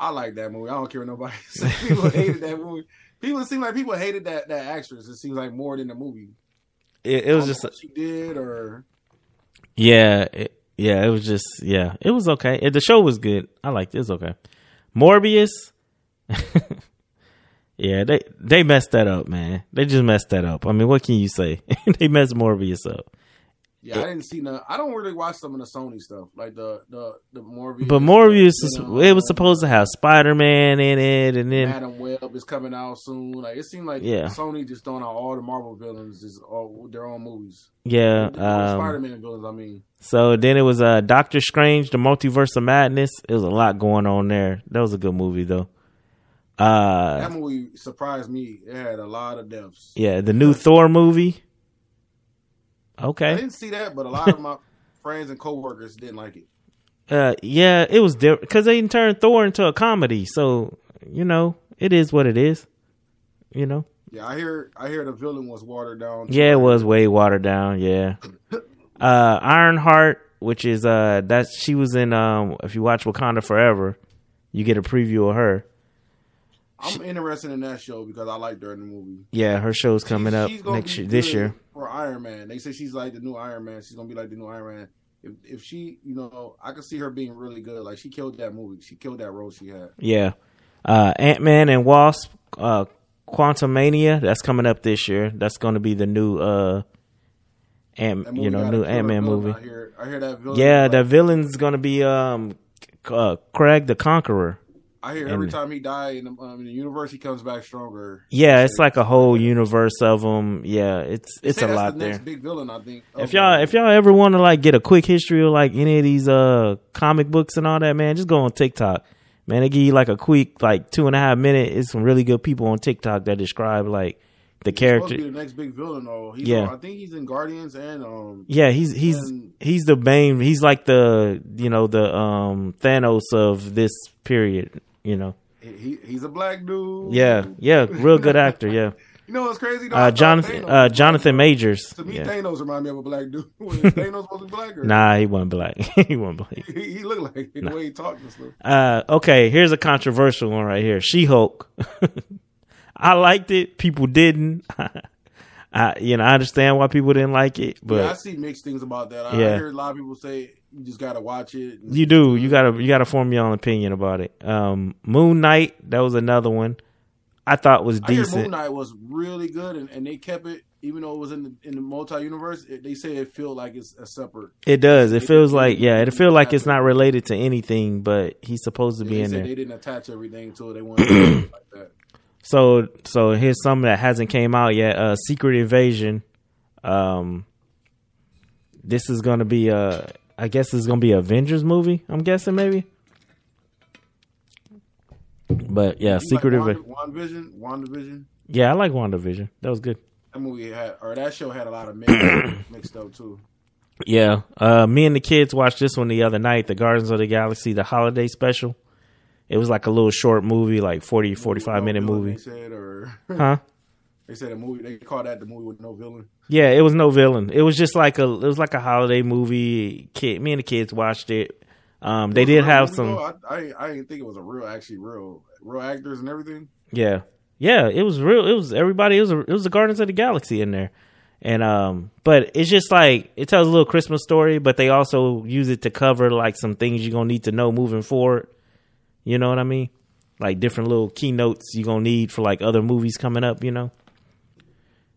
I like that movie. I don't care what nobody. People hated that movie. People seem like people hated that that actress. It seems like more than the movie. It, it was just what she did or Yeah, it, yeah, it was just yeah, it was okay. It, the show was good. I liked it. It was okay. Morbius. yeah, they they messed that up, man. They just messed that up. I mean, what can you say? they messed Morbius up. yeah. I didn't see no. I don't really watch some of the Sony stuff like the the the Morbius. But Morbius, is, you know, it was supposed to have Spider Man in it, and then Madame Web is coming out soon. Like it seemed like Yeah. Sony just throwing out all the Marvel villains is all their own movies. yeah. Spider Um, Man villains. I mean, so then it was uh, Doctor Strange, the Multiverse of Madness. It was a lot going on there. That was a good movie though. Uh, that movie surprised me. It had a lot of deaths. yeah, the new Thor movie. Okay, I didn't see that, but a lot of my friends and coworkers didn't like it. Uh, yeah, it was different because they turned Thor into a comedy. So you know, it is what it is. You know. Yeah, I hear I hear the villain was watered down. Yeah, it was way watered down. Yeah. Uh, Ironheart, which is uh, that she was in. Um, if you watch Wakanda Forever, you get a preview of her. I'm interested in that show because I liked her in the movie. Yeah, her show's coming up next year. This year. for Iron Man. They say she's like the new Iron Man. She's gonna be like the new Iron Man. If if she, you know, I could see her being really good. Like she killed that movie. She killed that role she had. Yeah. Uh, Ant Man and Wasp, uh, Quantumania. That's coming up this year. That's going to be the new, uh, Ant, you know, new Ant Man movie. I hear, I hear that villain. Yeah, like, the villain's going to be um, uh, Craig the Conqueror. I hear every and- time he die in the, um, in the universe, he comes back stronger. Yeah, it's like a whole universe of them. Yeah, it's it's a lot the there. Next big villain, I think. If y'all if y'all ever want to like get a quick history of like any of these uh comic books and all that, man, just go on TikTok. Man, they give you like a quick like two and a half minute. It's some really good people on TikTok that describe like the He's character. the next big villain, though. He's Yeah. on- I think he's in Guardians and um. Yeah, he's he's And- he's the main. He's like the you know the um Thanos of this period. You know. He, he's a black dude. Yeah, yeah, real good actor. Yeah, You know what's crazy? Though? Uh, Jonathan uh, Jonathan. Majors. To me, Yeah. Thanos remind me of a black dude. Was Thanos be black? Or? Nah, he wasn't black. he wasn't black. He, he looked like it, the way he talked and stuff. Uh, okay, here's a controversial one right here. She Hulk. I liked it. People didn't. I, you know, I understand why people didn't like it, but yeah, I see mixed things about that. I, Yeah. I hear a lot of people say you just gotta watch it. you do. You gotta, you gotta form your own opinion about it. Um, Moon Knight. That was another one. I thought was I hear Moon. Knight was really good, and, and they kept it, even though it was in the in the multi universe. They say it feel like it's a separate. It does. It feels like, yeah, it feels like it's not related to anything, but he's supposed to be in there. they didn't attach everything to it. They wanted like that. So so here's some that hasn't came out yet. Uh Secret Invasion. Um this is gonna be uh I guess it's gonna be a Avengers movie, I'm guessing maybe. But yeah, You Secret like Invasion. Wand, WandaVision, WandaVision. Yeah, I like WandaVision. That was good. That movie had, or that show had a lot of mixed, mixed up too. Yeah. Uh me and the kids watched this one the other night, the Guardians of the Galaxy, the holiday special. It was like a little short movie, like 40, 45 minute movie. Said, or Huh? they said a movie. They call that the movie with no villain. Yeah, it was no villain. It was just like a it was like a holiday movie. Kid, me and the kids watched it. Um, they did have some. though. I, I I didn't think it was a real, actually real, real actors and everything. Yeah, yeah, it was real. It was everybody. It was a, it was the Guardians of the Galaxy in there, and um, but it's just like it tells a little Christmas story, but they also use it to cover like some things you're gonna need to know moving forward. You know what I mean? Like different little keynotes you're gonna need for like other movies coming up. You know,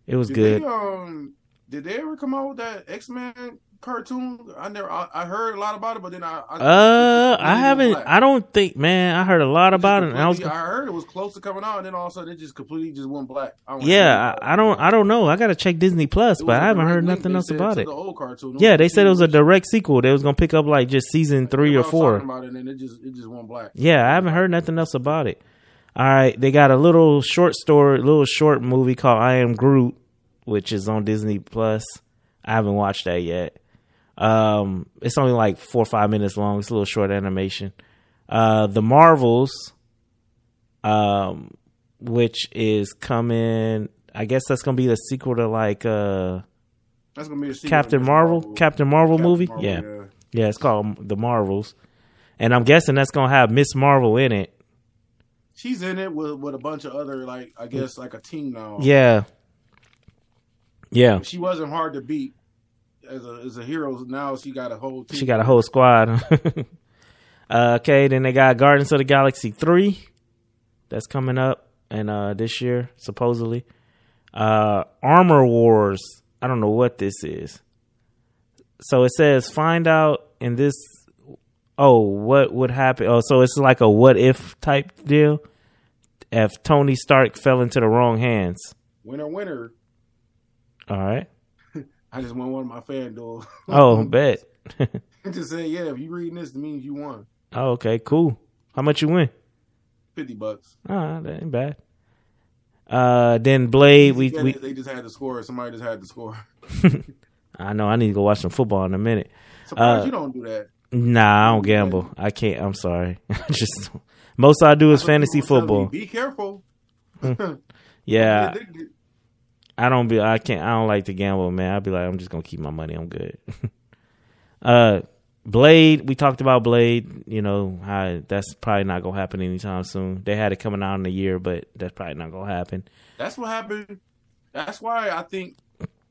it was Did good. They, um, did they ever come out with that X Men cartoon? I never. I, I heard a lot about it, but then I. I Uh, I haven't. black. I don't think, man. I heard a lot about it. And I was, I heard it was close to coming out, and then all of a sudden it just completely just went black. I yeah. I, don't. I don't know. I gotta check Disney Plus, but I haven't heard nothing else about it. The old cartoon. Yeah, they said it was a direct sequel. They was gonna pick up like just season three or four. About it, and it just it just went black. Yeah, I haven't heard nothing else about it. All right, they got a little short story, little short movie called I Am Groot, which is on Disney Plus. I haven't watched that yet. Um, it's only like four or five minutes long. It's a little short animation. Uh, the Marvels, um, which is coming. I guess that's gonna be the sequel to like uh That's gonna be a sequel Captain Miss Marvel, Captain Marvel Captain movie. Marvel, yeah. yeah, it's called The Marvels, and I'm guessing that's gonna have Miss Marvel in it. She's in it with with a bunch of other like I guess like a team now. Yeah, yeah. She wasn't hard to beat as a as a hero. Now she got a whole team. She got a whole squad. uh, okay, then they got Guardians of the Galaxy three, that's coming up and uh this year supposedly. Uh, Armor Wars. I don't know what this is. So it says find out in this. Oh, what would happen? Oh, so it's like a what if type deal. If Tony Stark fell into the wrong hands. winner winner. All right. I just won one of my FanDuel. Oh, bet. just say yeah. If you reading this, it means you won oh, okay, cool. How much you win? fifty bucks. Ah, that ain't bad. Uh, then Blade, we, we they just had to score. Somebody just had to score. I know I need to go watch some football in a minute. Surprised Uh, you don't do that. Nah, I don't gamble. I can't. I'm sorry. Just most I do is fantasy People tell me, football. Be careful. Yeah, I don't be. I can't. I don't like to gamble, man. I'd be like, I'm just gonna keep my money. I'm good. uh, Blade. We talked about Blade. You know how that's probably not gonna happen anytime soon. They had it coming out in a year, but that's probably not gonna happen. That's what happened. That's why I think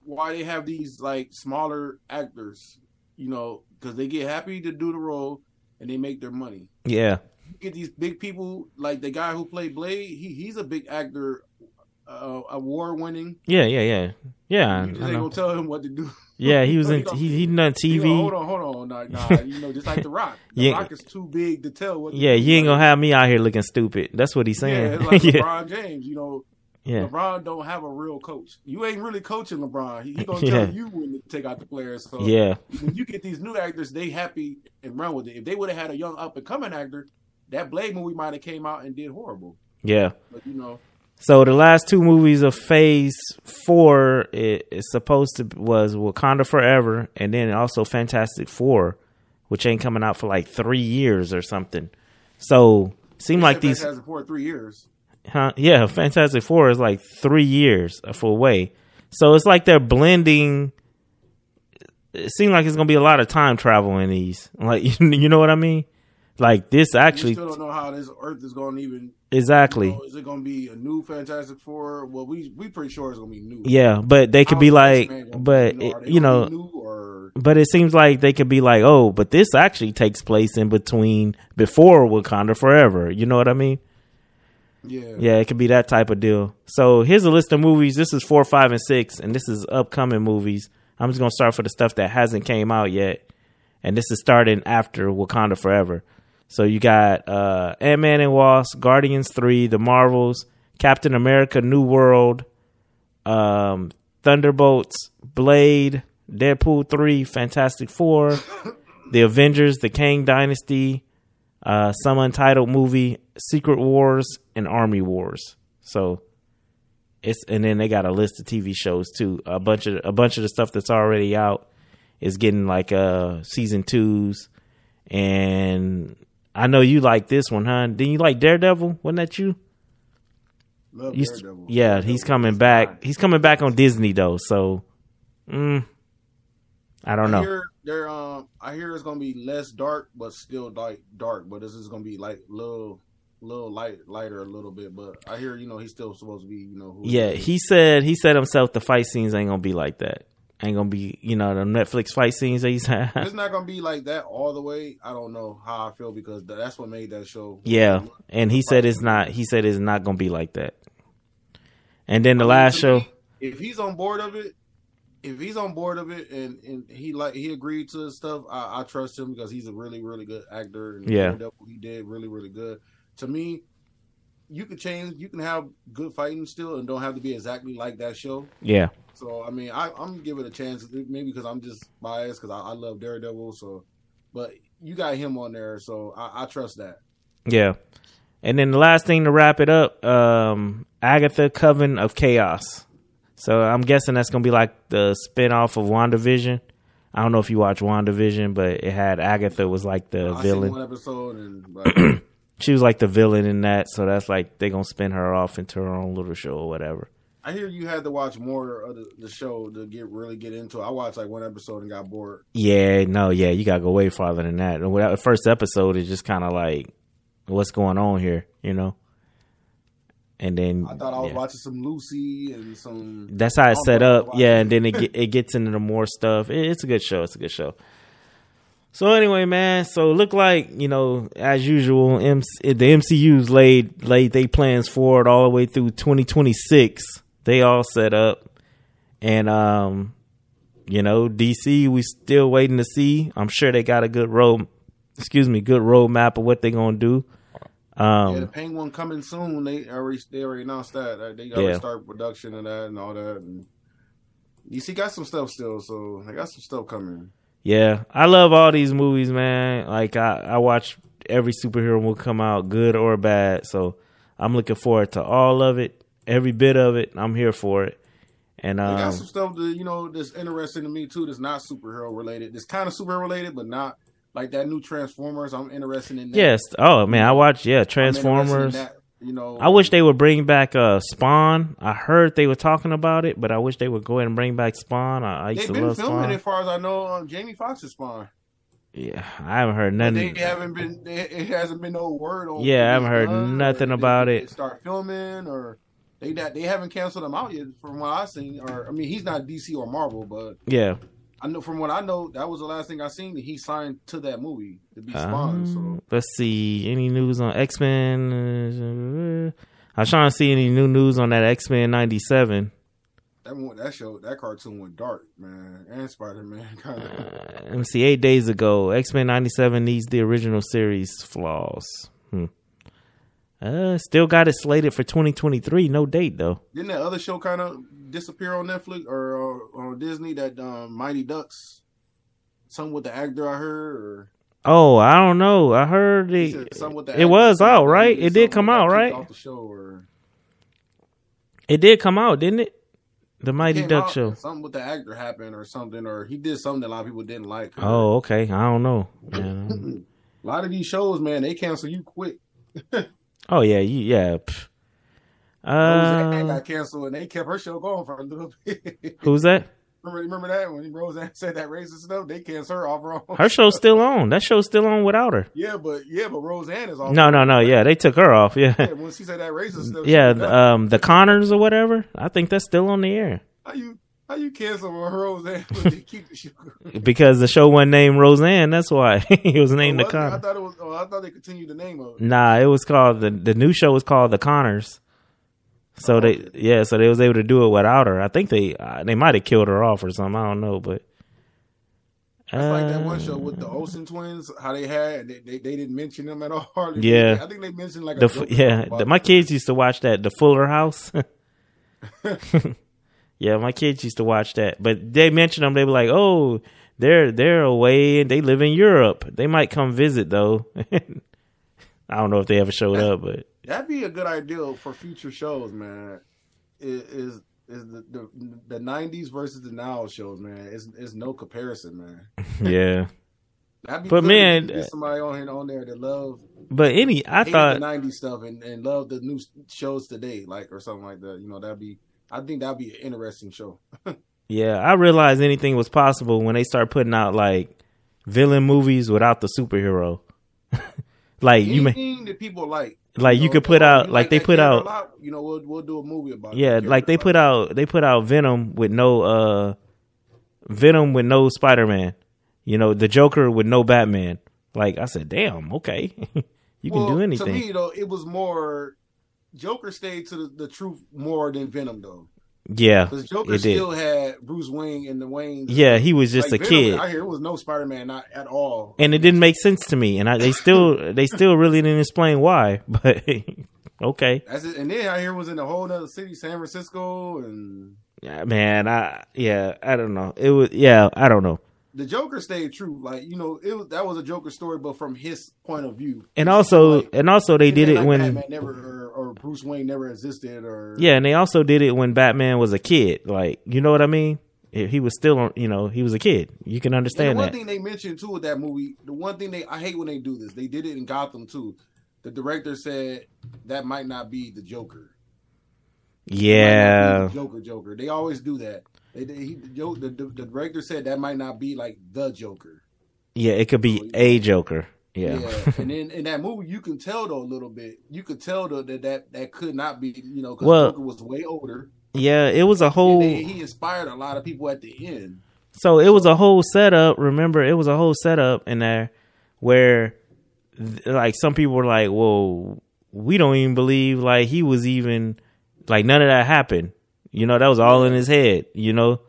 why they have these like smaller actors, you know, because they get happy to do the role and they make their money. Yeah, You get these big people like the guy who played Blade. He he's a big actor, uh, award winning. yeah, yeah, yeah, yeah. You just I ain't know. gonna tell him what to do. Yeah, he was in. know, He he done TV. know, hold on, hold on, nah, nah, you know, just like the Rock. The Yeah. Rock is too big to tell what. Yeah, you ain't gonna have me out here looking stupid. That's what he's Yeah, saying. it's like yeah, LeBron James. You know, yeah, LeBron don't have a real coach. You ain't really coaching LeBron. He, he gonna Yeah. tell you when to take out the players. So yeah, when you get these new actors, they happy and run with it. If they would have had a young up and coming actor, that Blade movie might have came out and did horrible. yeah. But you know, So the last two movies of Phase Four it, it's supposed to was Wakanda Forever, and then also Fantastic Four, which ain't coming out for like three years or something. So seem like these, has for three years. Huh? Yeah, Fantastic Four is like three years away. So it's like they're blending. It seems like it's gonna be a lot of time travel in these. Like you know what I mean? Like this We actually still don't know how this Earth is going to even. exactly. You know, is it going to be a new Fantastic Four? Well, we we pretty sure it's going to be new. Yeah, but they could be like, be, but you know, it- you know, new or but it seems like they could be like, oh, but this actually takes place in between before Wakanda Forever. You know what I mean? Yeah, Yeah, it could be that type of deal. So here's a list of movies. This is four, five, and six, and this is upcoming movies. I'm just gonna start for the stuff that hasn't came out yet, and this is starting after Wakanda Forever. So you got uh, Ant Man and Wasp, Guardians Three, The Marvels, Captain America: New World, um, Thunderbolts, Blade, Deadpool Three, Fantastic Four, The Avengers, The Kang Dynasty, uh, some untitled movie, Secret Wars, and Armor Wars. So it's and then they got a list of TV shows too. A bunch of a bunch of the stuff that's already out is getting like uh season twos, and I know you like this one, huh? Didn't you like Daredevil? Wasn't that you? love You- Daredevil. yeah, Daredevil he's coming back. fine. He's coming back on Disney though, so mm, I don't I know. hear there. Um, I hear it's gonna be less dark, but still like dark. But this is gonna be like little, little light, lighter a little bit. But I hear you know he's still supposed to be you know. Who Yeah, he said he said himself the fight scenes ain't gonna be like that. Ain't gonna be you know the Netflix fight scenes that he's had. It's not gonna be like that all the way. I don't know how I feel because that's what made that show. yeah, and he said it's not. He said it's not gonna be like that. And then the I mean, last show, me, if he's on board of it, if he's on board of it, and and he like he agreed to stuff, I, I trust him because he's a really really good actor. And Yeah. He did really really good. To me, you can change. You can have good fighting still, and don't have to be exactly like that show. yeah, So I mean, I, I'm give it a chance. Maybe because I'm just biased because I, I love Daredevil. So, but you got him on there, so I, I trust that. yeah. And then the last thing to wrap it up, um, Agatha Coven of Chaos. So I'm guessing that's gonna be like the spinoff of WandaVision. I don't know if you watch WandaVision, but it had Agatha was like the I villain. one episode, and like, she was like the villain in that, so that's like they gonna spin her off into her own little show or whatever. I hear you had to watch more of the, the show to get really get into it. I watched like one episode and got bored. Yeah, no, yeah, you gotta go way farther than that. The first episode is just kind of like, what's going on here, you know? And then I thought I was yeah. watching some Lucy and some. That's how it's set up, yeah. And then it it gets into the more stuff. It, it's a good show. It's a good show. So anyway, man. So look like you know, as usual, MC, the MCU's laid laid they plans forward all the way through 2026 they all set up, and um, you know, DC we still waiting to see. I'm sure they got a good road, excuse me, good roadmap of what they gonna do. Um, yeah, the Penguin coming soon. They already they already announced that they got to start production of that and all that. And DC got some stuff still, so they got some stuff coming. Yeah, I love all these movies, man. Like I, I watch every superhero movie come out, good or bad. So I'm looking forward to all of it every bit of it. I'm here for it. And um, got some stuff that you know that's interesting to me too. That's not superhero related. It's kind of superhero related, but not like that new Transformers. I'm interested in. That. Yes. Oh man, I watched yeah Transformers. You know, I wish they would bring back uh Spawn. I heard they were talking about it, but I wish they would go ahead and bring back Spawn. I, I used They've to been love filming Spawn. As far as I know, um, Jamie Foxx's Spawn. Yeah, I haven't heard nothing. They haven't been. They, it hasn't been no word on. Yeah, I haven't heard nothing about it. Start filming or they they haven't canceled him out yet, from what I've seen. Or I mean, he's not DC or Marvel, but yeah, I know from what I know, that was the last thing I seen that he signed to that movie to be Spawn. so um, let's see, any news on X Men? I was trying to see any new news on that X Men '97. That one, that show, that cartoon went dark, man, and Spider Man. Kind of. Uh, let me see. Eight days ago, X Men '97 needs the original series flaws. Uh, still got it slated for 2023. No date though. Didn't that other show kind of disappear on Netflix or, or on Disney? That um, Mighty Ducks, something with the actor I heard. Or... Oh, I don't know. I heard it. It was out, right? It did come out, right? Off the show or... It did come out, didn't it? The Mighty Duck show. Something with the actor happened or something, or he did something that a lot of people didn't like. Oh, okay. I don't know. a lot of these shows, man, they cancel you quick. Oh yeah, you, yeah. Uh, Roseanne got canceled and they kept her show going for a little bit. Who's that? Remember, remember that when Roseanne said that racist stuff? They canceled her off her own. Her show's still on. That show's still on without her. Yeah, but yeah, but Roseanne is off. No, no, no. Yeah, they took her off. Yeah. yeah when she said that racist stuff. Yeah, um, the Conners or whatever. I think that's still on the air. How you how you cancel Roseanne? keep the show? because the show wasn't named Roseanne. That's why it was named oh, The Conners. I thought it was. Oh, I thought they continued the name of it. Nah, it was called the the new show was called The Conners. So oh, they okay. yeah, so they was able to do it without her. I think they uh, they might have killed her off or something. I don't know, but it's uh, like that one show with the Olsen twins. How they had they, they, they didn't mention them at all. Yeah, I think they mentioned like the yeah. The, my kids used to watch that the Fuller House. Yeah, my kids used to watch that, but they mentioned them. They were like, "Oh, they're they're away and they live in Europe. They might come visit though." I don't know if they ever showed up, but that'd be a good idea for future shows, man. Is is the the, the '90s versus the now shows, man? It's it's no comparison, man. yeah. but man, somebody on here on there that love. But any, I thought the '90s stuff and, and love the new shows today, like or something like that. You know, that'd be I think that'd be an interesting show. yeah, I realized anything was possible when they start putting out like villain movies without the superhero. like Anything you may that people like. Like you, know, could put out, like, like they put out, lot, you know, we'll we'll do a movie about. Yeah, like they put out, they put out Venom with no, uh Venom with no Spider Man. You know, the Joker with no Batman. Like I said, damn, okay, you well, can do anything. To me, though, it was more Joker stayed to the, the truth more than Venom though. Yeah, because Joker still had Bruce Wayne and the Wayne. Yeah, he was just like a Venom, kid. I hear it was no Spider Man, not at all. And it didn't make sense to me, and I, they still they still really didn't explain why. But okay, That's it. And then I hear it was in a whole other city, San Francisco, and yeah, man, I yeah, I don't know. It was yeah, I don't know the Joker stayed true. Like you know, it was, that was a Joker story, but from his point of view. And also, like, and also, they did it like when Batman never or, or, Bruce Wayne never existed, or yeah, and they also did it when Batman was a kid. Like you know what I mean? He was still, you know, he was a kid. You can understand one that. One thing they mentioned too with that movie, the one thing they I hate when they do this. They did it in Gotham too. the director said that might not be the Joker. Yeah, Joker, Joker. They always do that. They, they, he, the, the, the, director said that might not be like the Joker. Yeah, it could be a Joker. Yeah. yeah. and then in that movie, you can tell though a little bit. You could tell though that that, that could not be. You know, because well, Joker was way older. Yeah, it was a whole. They, he inspired a lot of people at the end. So it was a whole setup. Remember, it was a whole setup in there where, like, some people were like, "Whoa, we don't even believe like he was even like none of that happened." You know, that was all in his head. You know,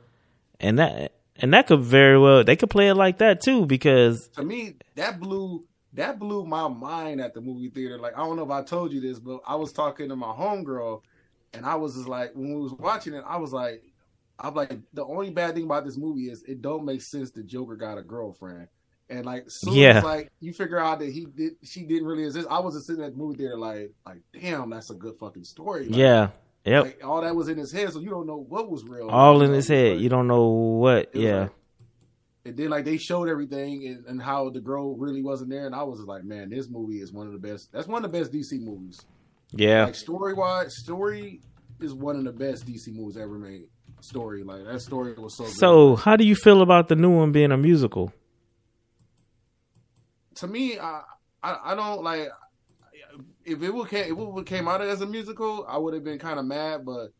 and that and that could very well they could play it like that too because to me that blew that blew my mind at the movie theater. Like I don't know if I told you this, but I was talking to my homegirl, and I was just like, when we was watching it, I was like, I'm like, the only bad thing about this movie is it don't make sense the Joker got a girlfriend. And like, soon yeah. as like you figure out that he did, she didn't really exist. I was just sitting at the movie theater like, like, damn, that's a good fucking story. Like, yeah, yep. Like, all that was in his head, so you don't know what was real. All in his head, you don't know what. Yeah. Like, and then like they showed everything and, and, how the girl really wasn't there, and I was like, man, this movie is one of the best. That's one of the best DC movies. Yeah, like story wise, story is one of the best DC movies ever made. Story like that story was so. So, good. how do you feel about the new one being a musical? To me, I I, I don't like. If it would came, if it would came out as a musical, I would have been kind of mad. But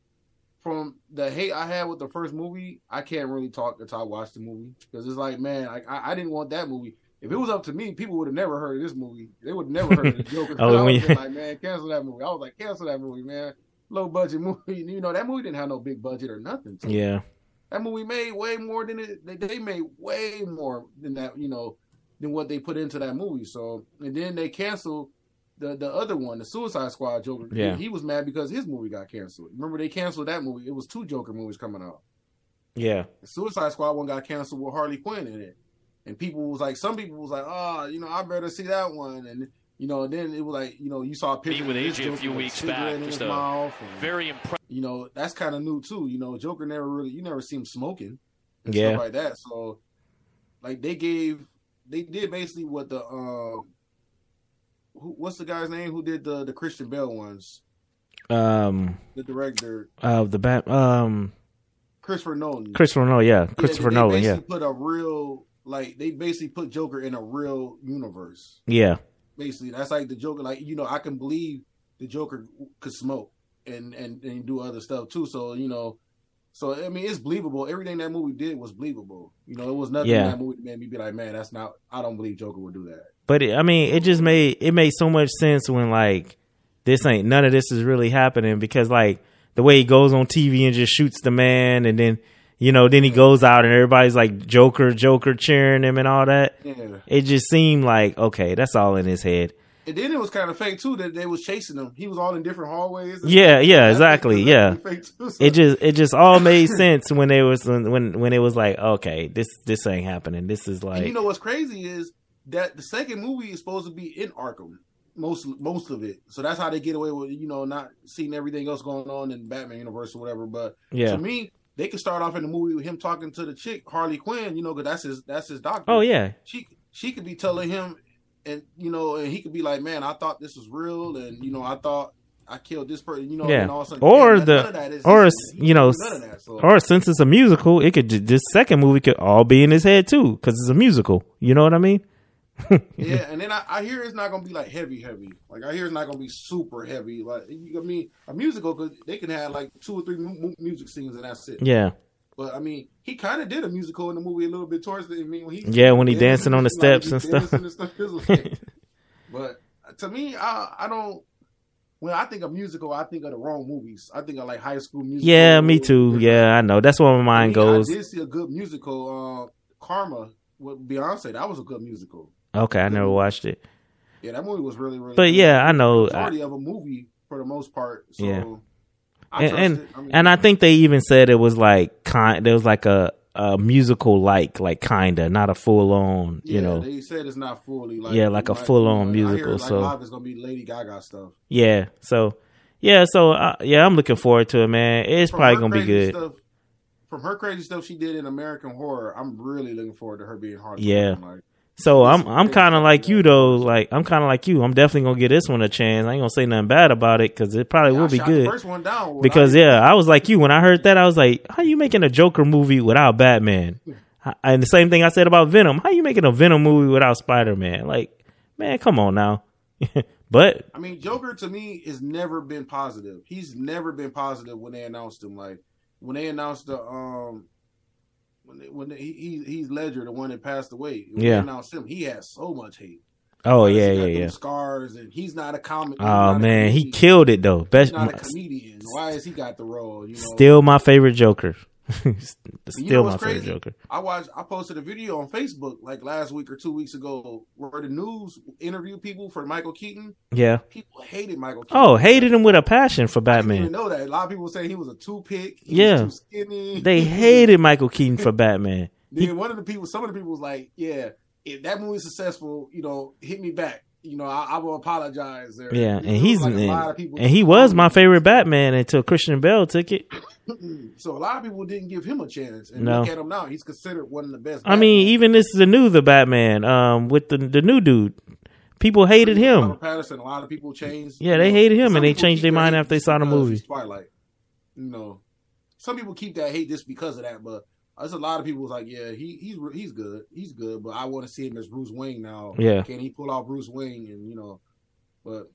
from the hate I had with the first movie, I can't really talk until I watch the movie because it's like, man, I, I didn't want that movie. If it was up to me, people would have never heard of this movie. They would never heard of the Joker. oh, I was you... like, man, cancel that movie. I was like, cancel that movie, man. Low budget movie. You know, that movie didn't have no big budget or nothing. yeah. That movie made way more than it. They, they made way more than that. You know, than what they put into that movie. So, and then they canceled the the other one, the Suicide Squad Joker. Yeah. He, he was mad because his movie got canceled. Remember they canceled that movie. It was two Joker movies coming out. Yeah. The Suicide Squad one got canceled with Harley Quinn in it. And people was like, some people was like, oh, you know, I better see that one. And you know, then it was like, you know, you saw a picture with AJ a few weeks back. Just a very impressive. You know, that's kind of new too. You know, Joker never really, you never see him smoking, and yeah, stuff like that. So, like, they gave, they did basically what the um, who, what's the guy's name who did the the Christian Bale ones? Um, the director of the bat, um, Christopher Nolan. Christopher Nolan, yeah, Christopher yeah, Nolan, yeah. Put a real like they basically put Joker in a real universe. Yeah, basically that's like the Joker. Like you know, I can believe the Joker could smoke and and and do other stuff too. So you know, so I mean, it's believable. Everything that movie did was believable. You know, it was nothing yeah. that movie made me be like, man, that's not. I don't believe Joker would do that. But it, I mean, it just made it made so much sense when like this ain't none of this is really happening because like the way he goes on TV and just shoots the man and then you know then he goes out and everybody's like Joker, Joker cheering him and all that. Yeah. It just seemed like okay, that's all in his head. And then it was kind of fake too that they was chasing him. He was all in different hallways. Yeah, yeah, exactly. Yeah, too, so. it just it just all made sense when they was when when it was like okay, this this ain't happening. This is like and you know what's crazy is that the second movie is supposed to be in Arkham, most most of it. So that's how they get away with you know not seeing everything else going on in Batman universe or whatever. But yeah, to me, they could start off in the movie with him talking to the chick Harley Quinn, you know, because that's his that's his doctor. Oh yeah, she she could be telling him, and you know, and he could be like, man, I thought this was real, and you know, I thought I killed this person, you know, yeah. Sudden, or the or you know, that, so. or since it's a musical, it could this second movie could all be in his head too because it's a musical. You know what I mean? Yeah, and then I, I, hear it's not gonna be like heavy, heavy. Like I hear it's not gonna be super heavy. Like I mean, a musical because they can have like two or three mu- music scenes and that's it. Yeah. But I mean, he kind of did a musical in the movie a little bit towards the. I mean, when he yeah, when he dancing on the steps like, and, stuff. and stuff. but to me, I I don't. When I think of musical, I think of the wrong movies. I think of like High School Musical. Yeah, me too. Yeah, I know. That's where my mind I mean, goes. I did see a good musical, uh, Carmen with Beyonce. That was a good musical. Okay, I never watched it. Yeah, that movie was really, really. But good. yeah, I know. Majority I, of a movie for the most part. So yeah. I and and, I mean, and I think they even said it was like kind. There was like a a musical like like kinda not a full on. You yeah, know, they said it's not fully like yeah, like a full on musical. Hear, so live is gonna be Lady Gaga stuff. Yeah, so yeah, so uh, yeah, I'm looking forward to it, man. It's from probably gonna be good. Stuff, from her crazy stuff she did in American Horror, I'm really looking forward to her being hard. Yeah. Like, So I'm I'm kind of like you though. Like I'm kind of like you. I'm definitely gonna give this one a chance. I ain't gonna say nothing bad about it because it probably Yeah, will be good. The first one down. Because I, yeah, I was like you when I heard that. I was like, how you making a Joker movie without Batman? And the same thing I said about Venom. How you making a Venom movie without Spider Man? Like, man, come on now. but I mean, Joker to me has never been positive. He's never been positive when they announced him. Like when they announced the um when they, when they, he, he he's Ledger, the one that passed away. Yeah. announced him, he had so much hate. oh yeah, yeah, yeah. Scars, and he's not a comic. Oh man, he killed it though. He's Best, not a comedian. Why has he got the role? You know, still my favorite Joker. Still my favorite? Joker. I watched. I posted a video on Facebook like last week or two weeks ago where the news interviewed people for Michael Keaton. Yeah. People hated Michael. Keaton. Oh, hated him with a passion for Batman. know that. A lot of people say he was a two pick. Yeah. was too skinny. They hated Michael Keaton for Batman. Then one of the people, some of the people was like, "Yeah, if that movie's successful, you know, hit me back. You know, I, I will apologize." There. Yeah, and he's like a and, lot of people- and he was my favorite Batman until Christian Bale took it. so a lot of people didn't give him a chance. And No. look at him now; he's considered one of the best. I mean, even this is the new the Batman um with the the new dude. People hated Robert him. Pattinson. A lot of people changed. Yeah, they know, hated him, and they changed their mind after they saw the movie. Twilight. You know, some people keep that hate just because of that, but there's a lot of people was like, yeah, he he's he's good, he's good, but I want to see him as Bruce Wayne now. Yeah. can he pull out Bruce Wayne? And you know, but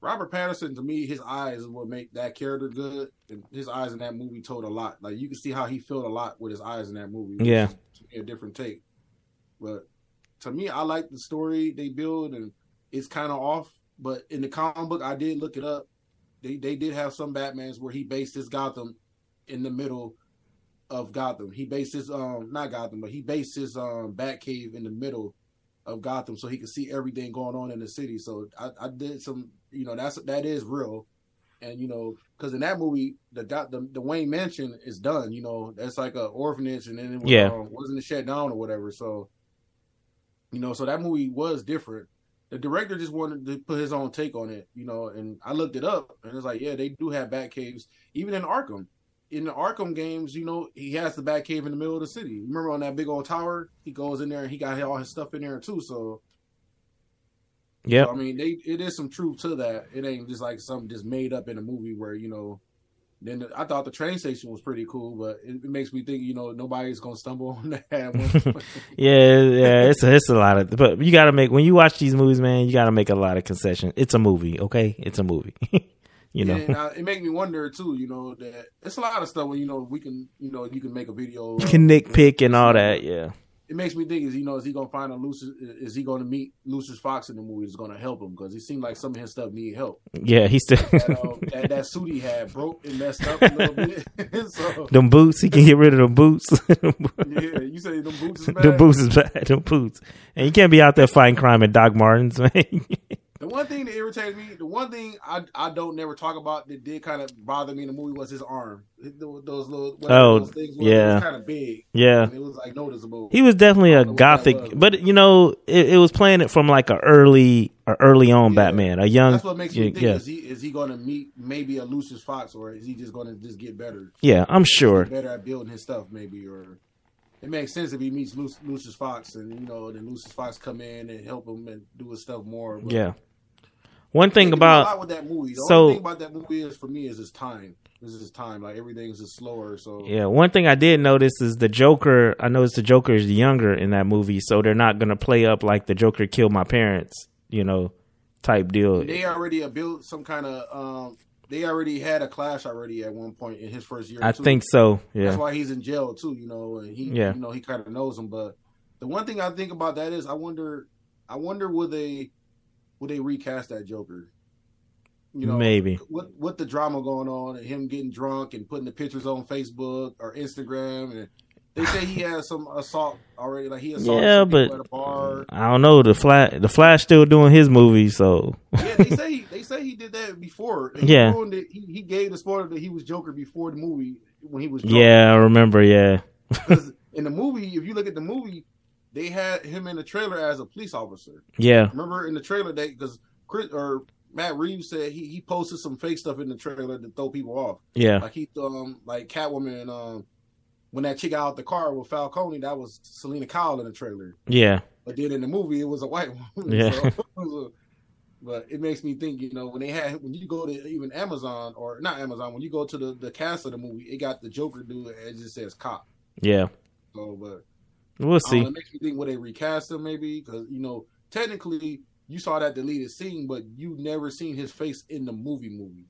Robert Pattinson to me, his eyes is what make that character good, and his eyes in that movie told a lot. Like you can see how he felt a lot with his eyes in that movie. Yeah. to me, a different take. But to me, I like the story they build, and it's kind of off. But in the comic book, I did look it up. They they did have some Batmans where he based his Gotham in the middle of Gotham. He based his um not Gotham, but he based his um Batcave in the middle of Gotham, so he could see everything going on in the city. So I, I did some, you know, that's that is real, and you know, because in that movie, the got the, the Wayne Mansion is done. You know, that's like a orphanage, and then it was, Yeah. um, wasn't shut down or whatever. So, you know, so that movie was different. The director just wanted to put his own take on it, you know, and I looked it up, and it's like, yeah, they do have bat caves, even in Arkham. In the Arkham games, you know, he has the bat cave in the middle of the city. Remember on that big old tower? He goes in there and he got all his stuff in there too. So, yeah, so, I mean, they it is some truth to that. It ain't just like something just made up in a movie where you know. Then the, I thought the train station was pretty cool, but it, it makes me think you know nobody's gonna stumble on that. Yeah, yeah, it's a, it's a lot of, but you got to make when you watch these movies, man. You got to make a lot of concessions. It's a movie, okay? It's a movie. you know, Yeah, I, it makes me wonder too. You know that it's a lot of stuff where you know we can you know you can make a video. you can nitpick and all that. Yeah, It makes me think is you know is he gonna find a Lucius? Is he gonna meet Lucius Fox in the movie? Is gonna help him because he seemed like some of his stuff need help. yeah. He still That, uh, that, that suit he had broke and messed up a little bit. so them boots. He can get rid of them boots. yeah, you say them boots is bad. them boots is bad. Them boots, and you can't be out there fighting crime in Doc Martens, man. The one thing that irritated me, the one thing I I don't never talk about that did kind of bother me in the movie was his arm. Those little Oh, those things were, yeah. kind of big. yeah. And it was like noticeable. He was definitely a I don't know what that gothic, but you know, it, it was playing it from like a early, a early on Yeah. Batman, a young, That's what makes me think yeah, is he is he going to meet maybe a Lucius Fox or is he just going to just get better, yeah. I'm sure. better at building his stuff maybe or it makes sense if he meets Lucius Fox and you know then Lucius Fox come in and help him and do his stuff more. But Yeah. One thing They a lot about that movie. The so- only thing about that movie is for me is his time. This is his time. Like everything's just slower. So yeah, one thing I did notice is the Joker. I noticed the Joker is younger in that movie, so they're not gonna play up like the Joker killed my parents, you know, type deal. they already built some kind of. um They already had a clash already at one point in his first year. I too. think so. Yeah, That's why he's in jail too, you know, and he, Yeah. you know, he kind of knows him. But the one thing I think about that is, I wonder, I wonder, will they, will they recast that Joker? You know, maybe. what what the drama going on and him getting drunk and putting the pictures on Facebook or Instagram and they say he has some assault already, like he assaulted Yeah, but- at a bar. I don't know. The Flash, the Flash, still doing his movie, so yeah, they say he, they say he did that before. He Yeah. it. He, he gave the spoiler that he was Joker before the movie when he was drunk. yeah, I remember. Yeah, in the movie, if you look at the movie, they had him in the trailer as a police officer. yeah, Remember in the trailer that because Chris or Matt Reeves said he, he posted some fake stuff in the trailer to throw people off. yeah, Like he um like Catwoman um when that chick got out the car with Falcone, that was Selina Kyle in the trailer. yeah, but then in the movie, it was a white woman. Yeah. So, but it makes me think, you know, when they had when you go to even Amazon or not Amazon, when you go to the the cast of the movie, it got the Joker dude. It just says cop. Yeah. So, but we'll see. Know, it makes me think would they recast him maybe because you know technically you saw that deleted scene, but you never seen his face in the movie movie.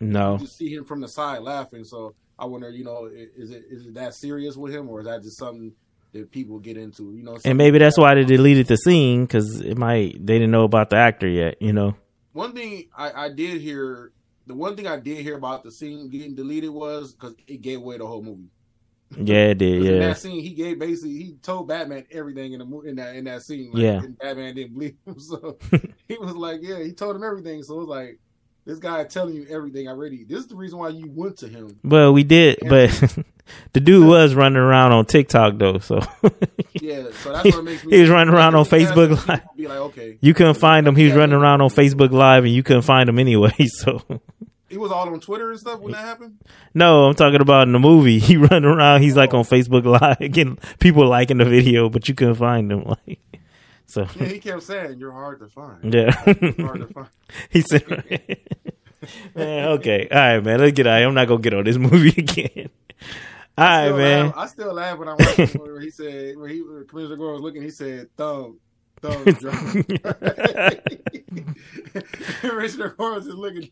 No, you just see him from the side laughing. So I wonder, you know, is it is it that serious with him, or is that just something that people get into? You know, and maybe that's why they deleted the scene because it might they didn't know about the actor yet. You know, one thing I, I did hear, the one thing I did hear about the scene getting deleted was because it gave away the whole movie. Yeah, it did. Yeah, in that scene, he gave basically he told Batman everything in the in that in that scene. Like, yeah, Batman didn't believe him, so he was like, yeah, he told him everything. So it was like this guy telling you everything already. This is the reason why you went to him. Well, we did, and but the dude was running around on TikTok though. So yeah, so that's what makes me. He was running around on Facebook Live. Be like, okay, you couldn't find him. He was running around on Facebook Live, and you couldn't find him anyway. So he was all on Twitter and stuff when that happened. No, I'm talking about in the movie. He running around. He's oh. like on Facebook Live, getting people liking the video, but you couldn't find him. Like so yeah, he kept saying you're hard to find. Yeah, hard to find. he said, "Man, okay, all right, man, let's get out. I'm not gonna get on this movie again." All right, man. Laugh. I still laugh when I watch where he said where he where Commissioner Gore was looking. He said, "Thumb, thumb drunk." Gore was just looking.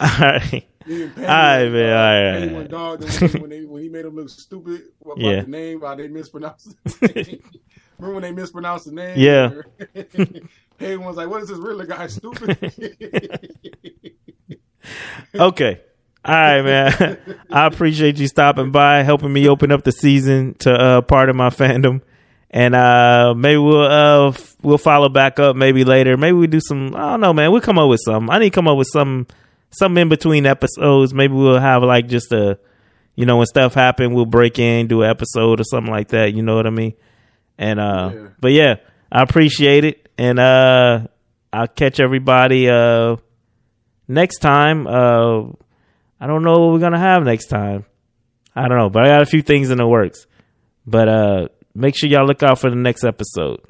all right. All right, man. All right. When, dog, when, they, when he made him look stupid what about yeah. the name, why they mispronounced it. Remember when they mispronounced the name? Yeah. Was like, "What is this really guy stupid?" okay. All right, man. I appreciate you stopping by, helping me open up the season to uh, Pardon My Fandom, and uh, maybe we'll uh, we'll follow back up maybe later. Maybe we do some. I don't know, man. We'll come up with some. I need to come up with some some in between episodes. Maybe we'll have like just a, you know, when stuff happen, we'll break in, do an episode or something like that. You know what I mean? And uh, yeah. but yeah, I appreciate it, and uh, I'll catch everybody uh next time. Uh, I don't know what we're gonna have next time. I don't know, but I got a few things in the works. But uh, make sure y'all look out for the next episode.